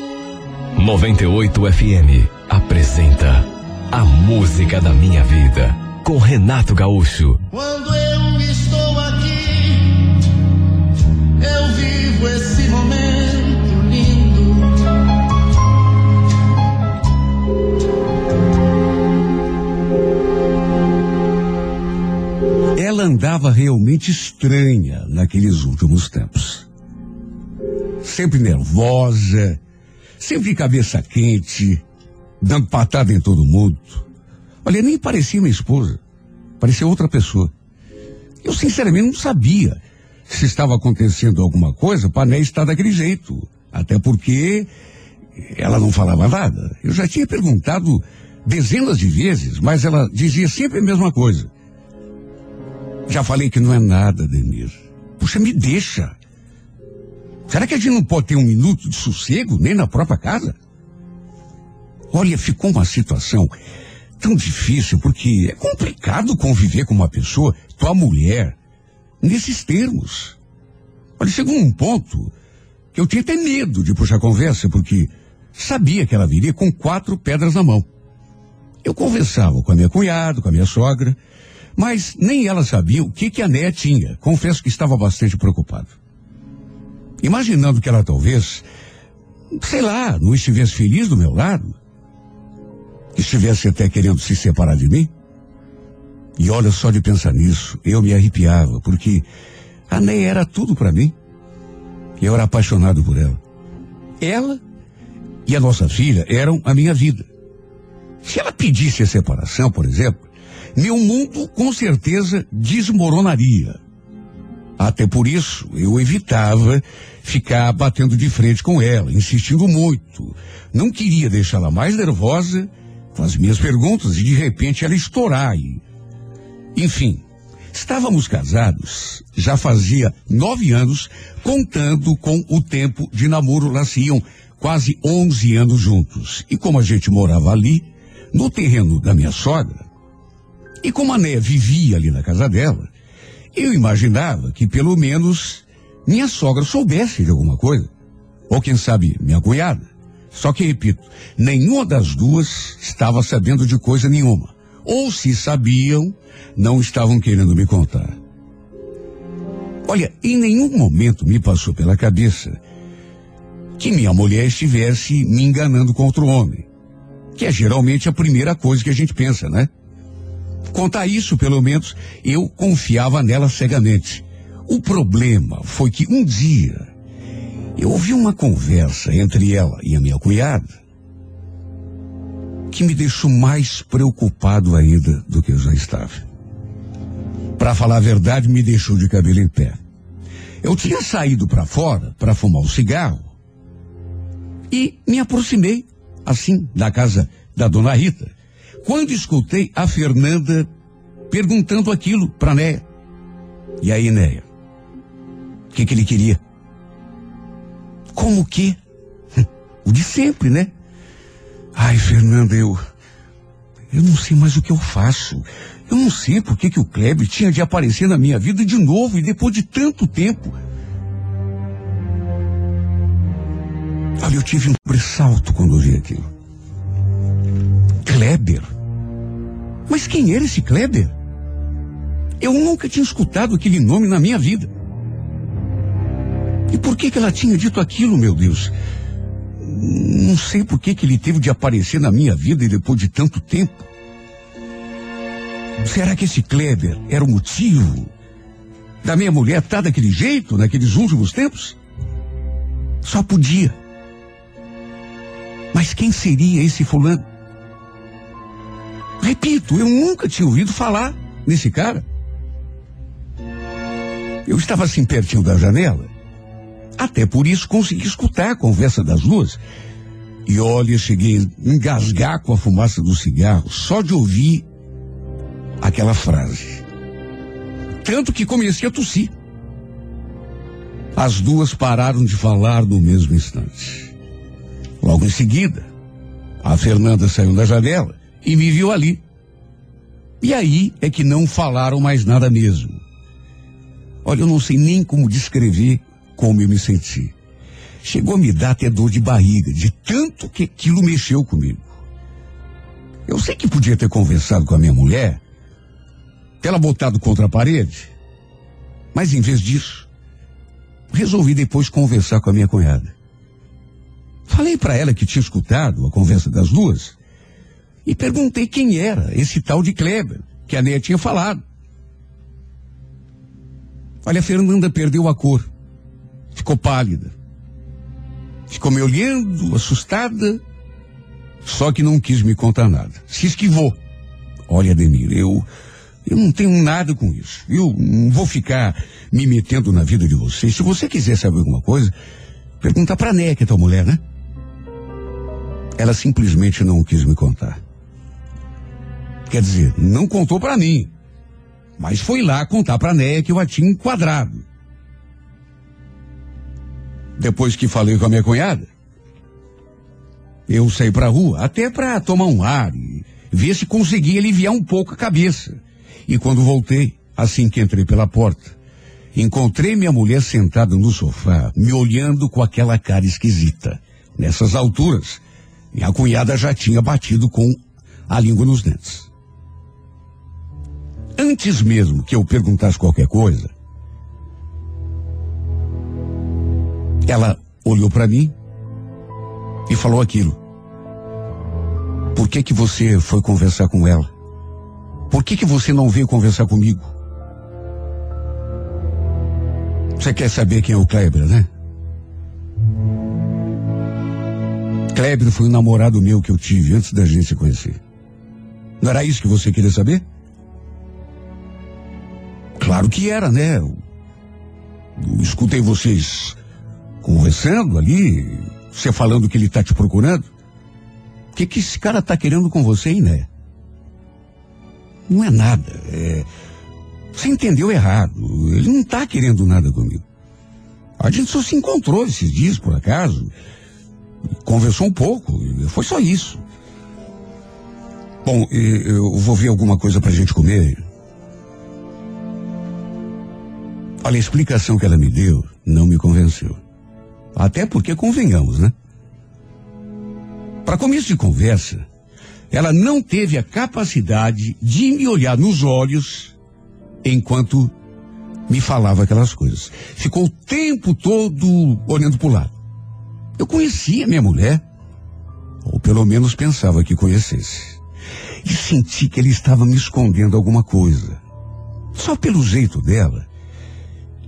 98 FM apresenta A Música da Minha Vida com Renato Gaúcho. Quando eu estou aqui, eu vivo esse momento lindo. Ela andava realmente estranha naqueles últimos tempos. Sempre nervosa, sempre de cabeça quente, dando patada em todo mundo. Olha, nem parecia minha esposa, parecia outra pessoa. Eu sinceramente não sabia se estava acontecendo alguma coisa para Né estar daquele jeito. Até porque ela não falava nada. Eu já tinha perguntado dezenas de vezes, mas ela dizia sempre a mesma coisa. Já falei que não é nada, Denir. Puxa, me deixa. Será que a gente não pode ter um minuto de sossego, nem na própria casa? Olha, ficou uma situação tão difícil, porque é complicado conviver com uma pessoa, tua mulher, nesses termos. Olha, chegou um ponto que eu tinha até medo de puxar conversa, porque sabia que ela viria com quatro pedras na mão. Eu conversava com a minha cunhada, com a minha sogra, mas nem ela sabia o que, que a Néia tinha. Confesso que estava bastante preocupado. Imaginando que ela talvez, sei lá, não estivesse feliz do meu lado, estivesse até querendo se separar de mim. E olha só de pensar nisso, eu me arrepiava, porque a Néia era tudo para mim. Eu era apaixonado por ela. Ela e a nossa filha eram a minha vida. Se ela pedisse a separação, por exemplo, meu mundo com certeza desmoronaria. Até por isso, eu evitava ficar batendo de frente com ela, insistindo muito. Não queria deixá-la mais nervosa com as minhas perguntas e de repente ela estourar. E... Enfim, estávamos casados, já fazia nove anos, contando com o tempo de namoro, lá se iam quase 11 anos juntos. E como a gente morava ali, no terreno da minha sogra, e como a Né vivia ali na casa dela, eu imaginava que pelo menos minha sogra soubesse de alguma coisa. Ou quem sabe minha cunhada. Só que, repito, nenhuma das duas estava sabendo de coisa nenhuma. Ou se sabiam, não estavam querendo me contar. Olha, em nenhum momento me passou pela cabeça que minha mulher estivesse me enganando com outro homem. Que é geralmente a primeira coisa que a gente pensa, né? Contar isso, pelo menos, eu confiava nela cegamente. O problema foi que um dia eu ouvi uma conversa entre ela e a minha cunhada que me deixou mais preocupado ainda do que eu já estava. Para falar a verdade, me deixou de cabelo em pé. Eu tinha saído para fora para fumar um cigarro e me aproximei, assim, da casa da dona Rita, quando escutei a Fernanda perguntando aquilo para Néia. E aí, Néia? O que, que ele queria? Como que? O de sempre, né? Ai, Fernanda, eu. Eu não sei mais o que eu faço. Eu não sei por que, que o Kleber tinha de aparecer na minha vida de novo e depois de tanto tempo. Olha, eu tive um pressalto quando eu vi aquilo. Kleber? Mas quem era esse Kleber? Eu nunca tinha escutado aquele nome na minha vida. E por que que ela tinha dito aquilo, meu Deus? Não sei por que que ele teve de aparecer na minha vida e depois de tanto tempo. Será que esse Kleber era o motivo da minha mulher estar daquele jeito naqueles últimos tempos? Só podia. Mas quem seria esse fulano? Repito, eu nunca tinha ouvido falar nesse cara. Eu estava assim pertinho da janela. Até por isso consegui escutar a conversa das duas. E olha, cheguei a engasgar com a fumaça do cigarro só de ouvir aquela frase. Tanto que comecei a tossir. As duas pararam de falar no mesmo instante. Logo em seguida, a Fernanda saiu da janela e me viu ali. E aí é que não falaram mais nada mesmo. Olha, eu não sei nem como descrever como eu me senti. Chegou a me dar até dor de barriga, de tanto que aquilo mexeu comigo. Eu sei que podia ter conversado com a minha mulher, ter ela botado contra a parede, mas em vez disso, resolvi depois conversar com a minha cunhada. Falei para ela que tinha escutado a conversa das duas e perguntei quem era esse tal de Kleber, que a Neia tinha falado. Olha, a Fernanda perdeu a cor. Ficou pálida. Ficou me olhando, assustada. Só que não quis me contar nada. Se esquivou. Olha, Ademir, eu. Eu não tenho nada com isso. Eu não vou ficar me metendo na vida de vocês. Se você quiser saber alguma coisa, pergunta pra Né, que é tua mulher, né? Ela simplesmente não quis me contar. Quer dizer, não contou pra mim. Mas foi lá contar pra Néia que eu a tinha enquadrado. Depois que falei com a minha cunhada, eu saí pra rua até pra tomar um ar e ver se conseguia aliviar um pouco a cabeça. E quando voltei, assim que entrei pela porta, encontrei minha mulher sentada no sofá, me olhando com aquela cara esquisita. Nessas alturas, minha cunhada já tinha batido com a língua nos dentes. Antes mesmo que eu perguntasse qualquer coisa, ela olhou para mim e falou aquilo. Por que que você foi conversar com ela? Por que que você não veio conversar comigo? Você quer saber quem é o Kleber, né? Kleber foi um namorado meu que eu tive antes da gente se conhecer. Não era isso que você queria saber? Claro que era, né? Eu, eu escutei vocês conversando ali, você falando que ele tá te procurando. O que que esse cara tá querendo com você, hein, né? Não é nada. É... Você entendeu errado. Ele não tá querendo nada comigo. A gente só se encontrou esses dias, por acaso. Conversou um pouco. Foi só isso. Bom, eu vou ver alguma coisa pra gente comer. Olha, a explicação que ela me deu não me convenceu. Até porque convenhamos, né? Para começo de conversa, ela não teve a capacidade de me olhar nos olhos enquanto me falava aquelas coisas. Ficou o tempo todo olhando para o lado. Eu conhecia minha mulher, ou pelo menos pensava que conhecesse. E senti que ele estava me escondendo alguma coisa. Só pelo jeito dela,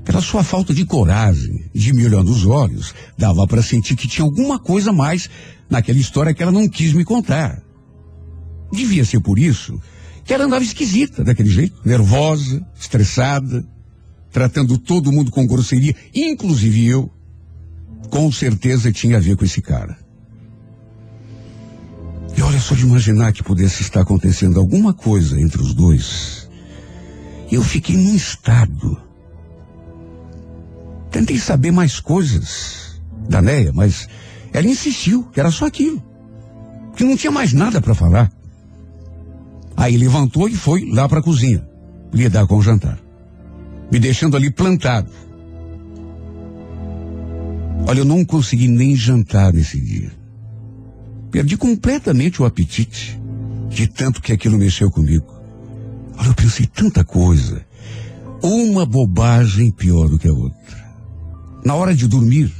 pela sua falta de coragem, de me olhar nos olhos, dava para sentir que tinha alguma coisa mais naquela história que ela não quis me contar. Devia ser por isso que ela andava esquisita daquele jeito, nervosa, estressada, tratando todo mundo com grosseria, inclusive eu. Com certeza tinha a ver com esse cara. E olha só de imaginar que pudesse estar acontecendo alguma coisa entre os dois. Eu fiquei num estado. Tentei saber mais coisas da Neia, mas ela insistiu que era só aquilo. Que não tinha mais nada para falar. Aí levantou e foi lá para a cozinha lidar com o jantar, me deixando ali plantado. Olha, eu não consegui nem jantar nesse dia. Perdi completamente o apetite de tanto que aquilo mexeu comigo. Olha, eu pensei tanta coisa. Uma bobagem pior do que a outra. Na hora de dormir,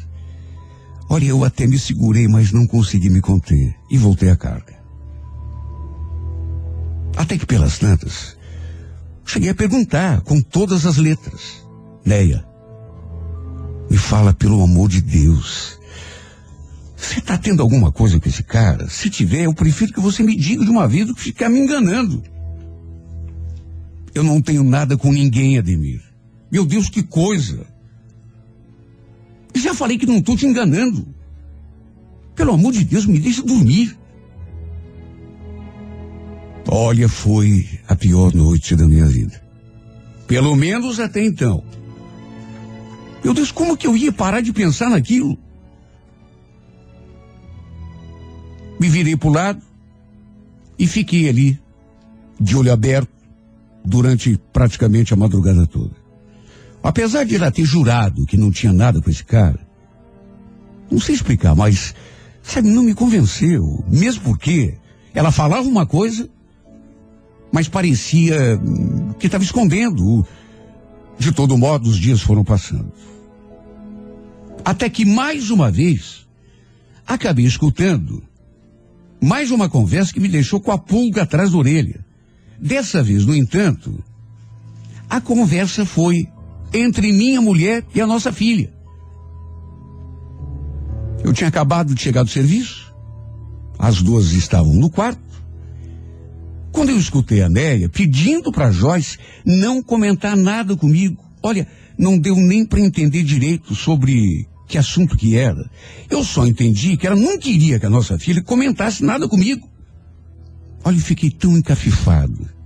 olha, eu até me segurei, mas não consegui me conter e voltei à carga. Até que pelas tantas, cheguei a perguntar com todas as letras. Neia, me fala pelo amor de Deus. Você tá tendo alguma coisa com esse cara? Se tiver, eu prefiro que você me diga de uma vez do que ficar me enganando. Eu não tenho nada com ninguém, Ademir. Meu Deus, que coisa! Já falei que não estou te enganando. Pelo amor de Deus, me deixa dormir. Olha, foi a pior noite da minha vida. Pelo menos até então. Meu Deus, como que eu ia parar de pensar naquilo? Me virei para o lado e fiquei ali, de olho aberto, durante praticamente a madrugada toda. Apesar de ela ter jurado que não tinha nada com esse cara, não sei explicar, mas, sabe, não me convenceu. Mesmo porque ela falava uma coisa, mas parecia hum, que estava escondendo. De todo modo, os dias foram passando. Até que mais uma vez, acabei escutando mais uma conversa que me deixou com a pulga atrás da orelha. Dessa vez, no entanto, a conversa foi entre minha mulher e a nossa filha. Eu tinha acabado de chegar do serviço. As duas estavam no quarto. Quando eu escutei a Néia pedindo para Joyce não comentar nada comigo, olha, não deu nem para entender direito sobre que assunto que era. Eu só entendi que ela não queria que a nossa filha comentasse nada comigo. Olha, eu fiquei tão encafifado.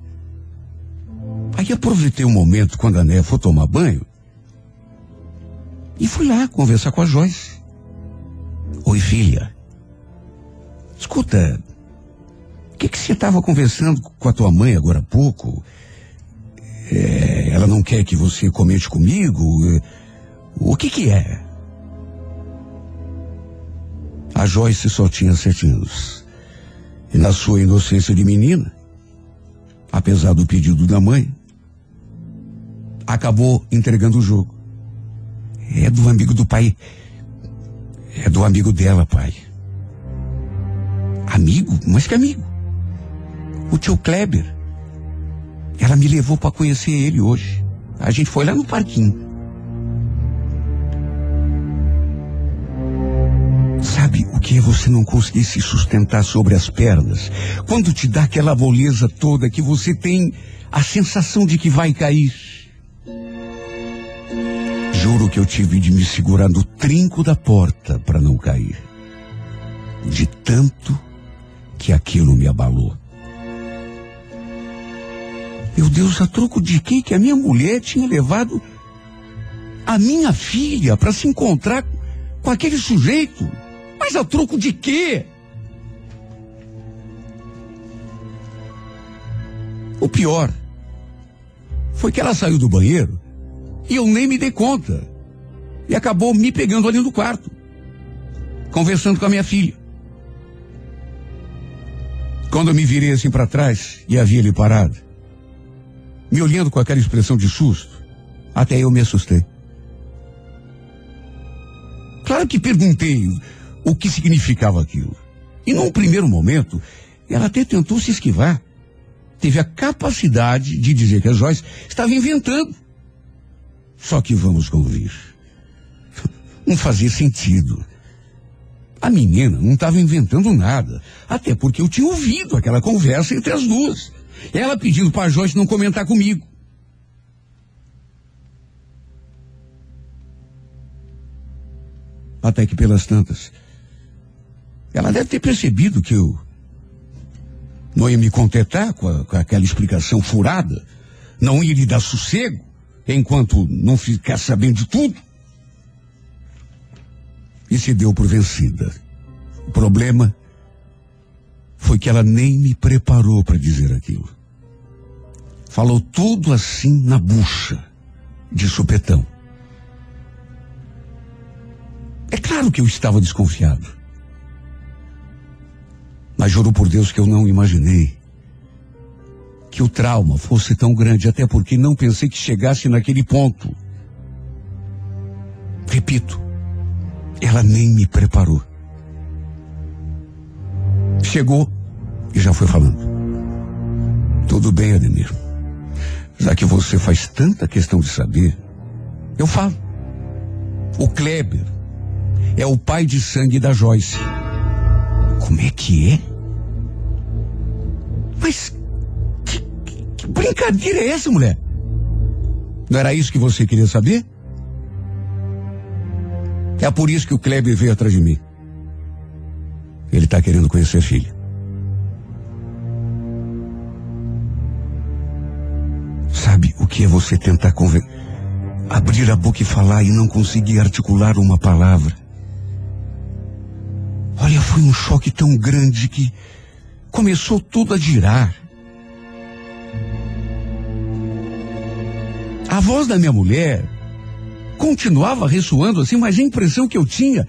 Aí aproveitei o momento quando a Néia foi tomar banho e fui lá conversar com a Joyce. Oi, filha. Escuta, o que, que você estava conversando com a tua mãe agora há pouco? É, ela não quer que você comente comigo? O que que é? A Joyce só tinha sete anos. E na sua inocência de menina, apesar do pedido da mãe, acabou entregando o jogo. É do amigo do pai. É do amigo dela, pai. Amigo? Mas que amigo? O tio Kleber. Ela me levou para conhecer ele hoje. A gente foi lá no parquinho. Sabe o que é você não conseguir se sustentar sobre as pernas? Quando te dá aquela moleza toda que você tem a sensação de que vai cair. Juro que eu tive de me segurar no trinco da porta para não cair. De tanto que aquilo me abalou. Meu Deus, a troco de quê que a minha mulher tinha levado a minha filha para se encontrar com aquele sujeito? Mas a troco de quê? O pior foi que ela saiu do banheiro e eu nem me dei conta. E acabou me pegando ali no quarto, conversando com a minha filha. Quando eu me virei assim para trás e havia ele parado, me olhando com aquela expressão de susto, até eu me assustei. Claro que perguntei o que significava aquilo. E num primeiro momento, ela até tentou se esquivar. Teve a capacidade de dizer que a Joyce estava inventando. Só que vamos convir. Não fazia sentido. A menina não estava inventando nada. Até porque eu tinha ouvido aquela conversa entre as duas. Ela pedindo para Joyce não comentar comigo. Até que pelas tantas, ela deve ter percebido que eu não ia me contentar com, a- com aquela explicação furada, não ia lhe dar sossego enquanto não ficar sabendo de tudo. E se deu por vencida. O problema foi que ela nem me preparou para dizer aquilo. Falou tudo assim na bucha, de supetão. É claro que eu estava desconfiado. Mas juro por Deus que eu não imaginei que o trauma fosse tão grande, até porque não pensei que chegasse naquele ponto. Repito, ela nem me preparou. Chegou e já foi falando. Tudo bem, Ademir. Já que você faz tanta questão de saber, eu falo. O Kleber é o pai de sangue da Joyce. Como é que é? Mas que- brincadeira é essa, mulher? Não era isso que você queria saber? É por isso que o Kleber veio atrás de mim. Ele está querendo conhecer a filha. Sabe o que é você tentar conven... abrir a boca e falar e não conseguir articular uma palavra? Olha, foi um choque tão grande que começou tudo a girar. A voz da minha mulher continuava ressoando assim, mas a impressão que eu tinha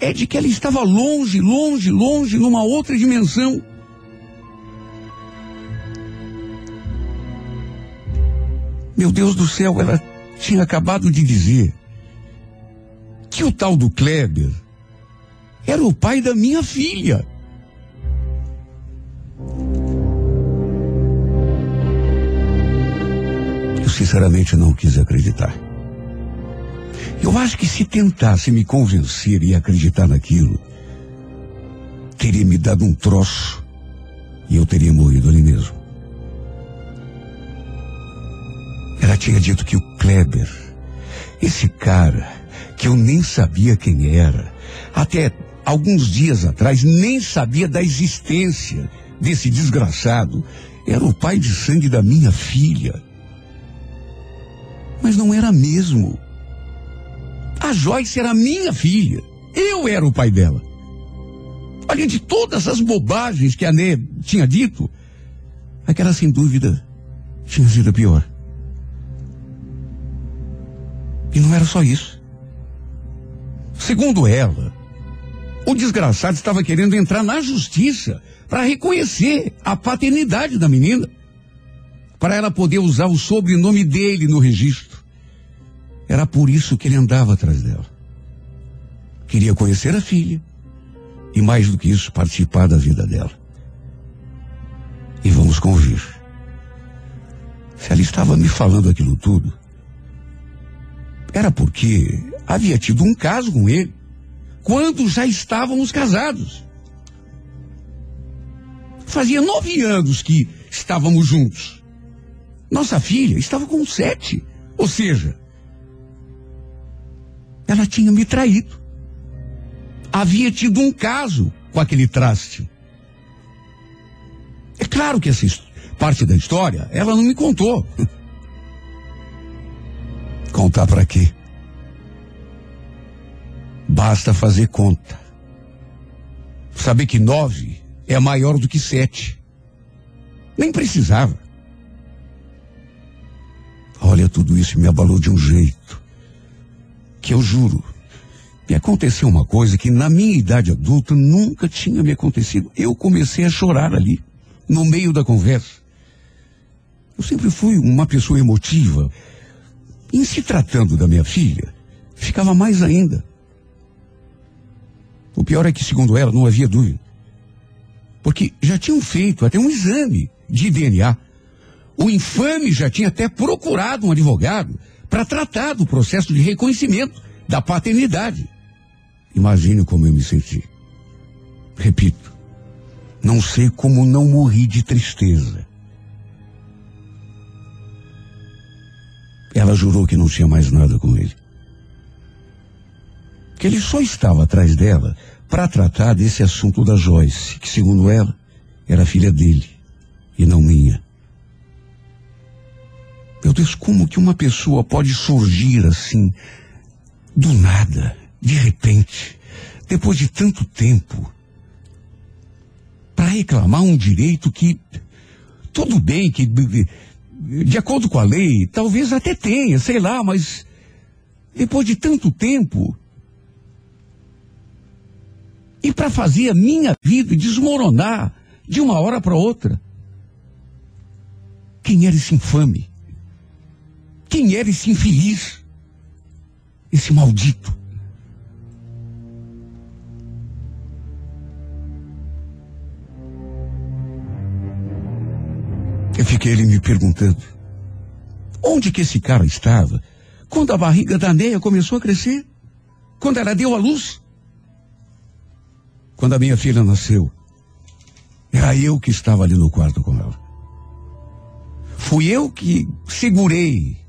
é de que ela estava longe, longe, longe, numa outra dimensão. Meu Deus do céu, ela tinha acabado de dizer que o tal do Kleber era o pai da minha filha. Sinceramente não quis acreditar. Eu acho que se tentasse me convencer e acreditar naquilo, teria me dado um troço e eu teria morrido ali mesmo. Ela tinha dito que o Kleber, esse cara, que eu nem sabia quem era, até alguns dias atrás nem sabia da existência desse desgraçado, era o pai de sangue da minha filha. Mas não era mesmo. A Joyce era minha filha. Eu era o pai dela. Além de todas as bobagens que a Né tinha dito, aquela sem dúvida tinha sido pior. E não era só isso. Segundo ela, o desgraçado estava querendo entrar na justiça para reconhecer a paternidade da menina, para ela poder usar o sobrenome dele no registro. Era por isso que ele andava atrás dela. Queria conhecer a filha e, mais do que isso, participar da vida dela. E vamos convir. Se ela estava me falando aquilo tudo, era porque havia tido um caso com ele quando já estávamos casados. Fazia nove anos que estávamos juntos. Nossa filha estava com sete. Ou seja, ela tinha me traído. Havia tido um caso com aquele traste. É claro que essa parte da história ela não me contou. Contar para quê? Basta fazer conta. Saber que nove é maior do que sete. Nem precisava. Olha, tudo isso me abalou de um jeito. Que eu juro, me aconteceu uma coisa que na minha idade adulta nunca tinha me acontecido. Eu comecei a chorar ali, no meio da conversa. Eu sempre fui uma pessoa emotiva. Em se tratando da minha filha, ficava mais ainda. O pior é que, segundo ela, não havia dúvida. Porque já tinham feito até um exame de DNA. O infame já tinha até procurado um advogado para tratar do processo de reconhecimento da paternidade. Imagine como eu me senti. Repito, não sei como não morri de tristeza. Ela jurou que não tinha mais nada com ele. Que ele só estava atrás dela para tratar desse assunto da Joyce, que segundo ela era filha dele e não minha. Meu Deus, como que uma pessoa pode surgir assim, do nada, de repente, depois de tanto tempo, para reclamar um direito que, tudo bem que, de, acordo com a lei, talvez até tenha, sei lá, mas depois de tanto tempo, e para fazer a minha vida desmoronar de uma hora para outra. Quem era esse infame? Quem era esse infeliz? Esse maldito? Eu fiquei ali me perguntando, onde que esse cara estava quando a barriga da Neia começou a crescer? Quando ela deu a luz? Quando a minha filha nasceu, era eu que estava ali no quarto com ela. Fui eu que segurei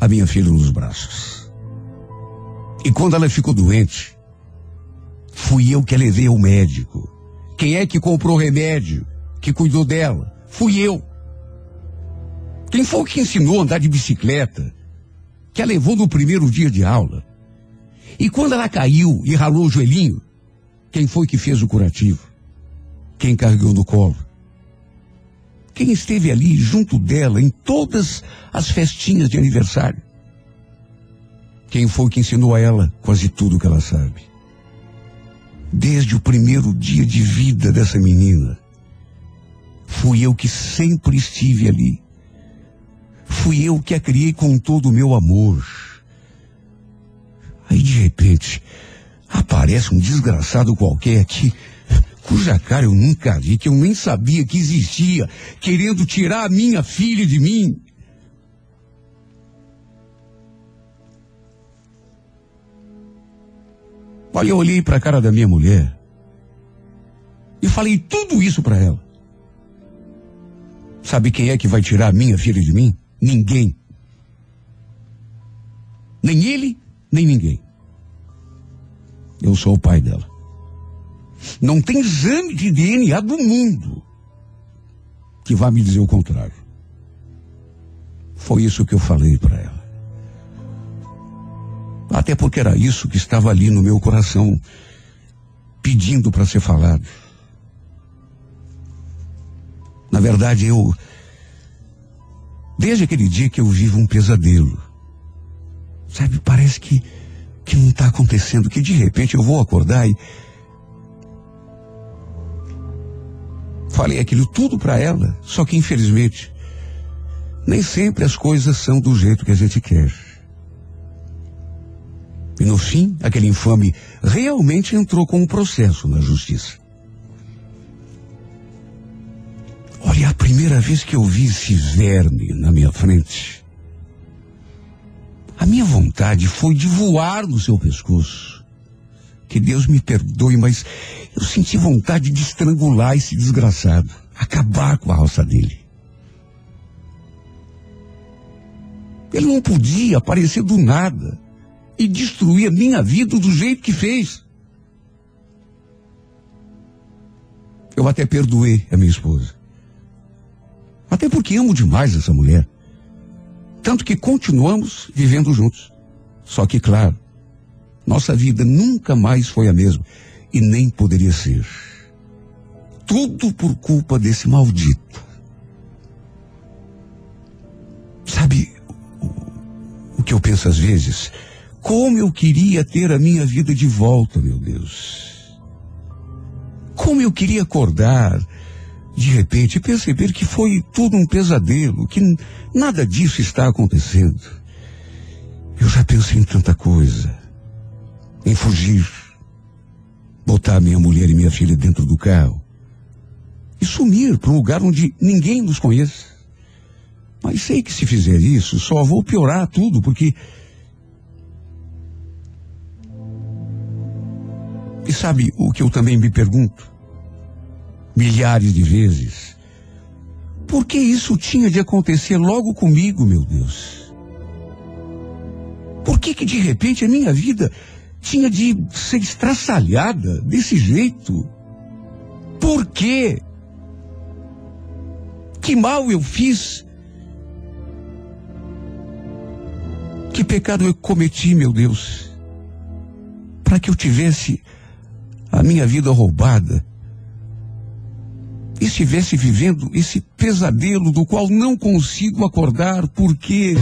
a minha filha nos braços. E quando ela ficou doente, fui eu que a levei ao médico. Quem é que comprou o remédio? Que cuidou dela? Fui eu. Quem foi que ensinou a andar de bicicleta? Que a levou no primeiro dia de aula? E quando ela caiu e ralou o joelhinho, quem foi que fez o curativo? Quem carregou no colo? Quem esteve ali junto dela em todas as festinhas de aniversário? Quem foi que ensinou a ela quase tudo que ela sabe? Desde o primeiro dia de vida dessa menina, fui eu que sempre estive ali. Fui eu que a criei com todo o meu amor. Aí de repente, aparece um desgraçado qualquer que, cuja cara eu nunca vi, que eu nem sabia que existia, querendo tirar a minha filha de mim. Olha, eu olhei para a cara da minha mulher e falei tudo isso para ela. Sabe quem é que vai tirar a minha filha de mim? Ninguém. Nem ele, nem ninguém. Eu sou o pai dela. Não tem exame de DNA do mundo que vá me dizer o contrário. Foi isso que eu falei para ela. Até porque era isso que estava ali no meu coração, pedindo para ser falado. Na verdade, eu. Desde aquele dia que eu vivo um pesadelo. Sabe, parece que, que não está acontecendo, que de repente eu vou acordar e. Falei aquilo tudo para ela, só que infelizmente, nem sempre as coisas são do jeito que a gente quer. E no fim, aquele infame realmente entrou com um processo na justiça. Olha, a primeira vez que eu vi esse verme na minha frente, a minha vontade foi de voar no seu pescoço. Que Deus me perdoe, mas eu senti vontade de estrangular esse desgraçado, acabar com a roça dele. Ele não podia aparecer do nada e destruir a minha vida do jeito que fez. Eu até perdoei a minha esposa. Até porque amo demais essa mulher. Tanto que continuamos vivendo juntos. Só que, claro, nossa vida nunca mais foi a mesma. E nem poderia ser. Tudo por culpa desse maldito. Sabe o, o que eu penso às vezes? Como eu queria ter a minha vida de volta, meu Deus. Como eu queria acordar de repente, perceber que foi tudo um pesadelo, que nada disso está acontecendo. Eu já pensei em tanta coisa. Em fugir. Botar minha mulher e minha filha dentro do carro. E sumir para um lugar onde ninguém nos conhece. Mas sei que se fizer isso, só vou piorar tudo, porque. E sabe o que eu também me pergunto? milhares de vezes. Por que isso tinha de acontecer logo comigo, meu Deus? Por que que de repente a minha vida tinha de ser estraçalhada desse jeito? Por quê? Que mal eu fiz? Que pecado eu cometi, meu Deus? Para que eu tivesse a minha vida roubada estivesse vivendo esse pesadelo do qual não consigo acordar, porque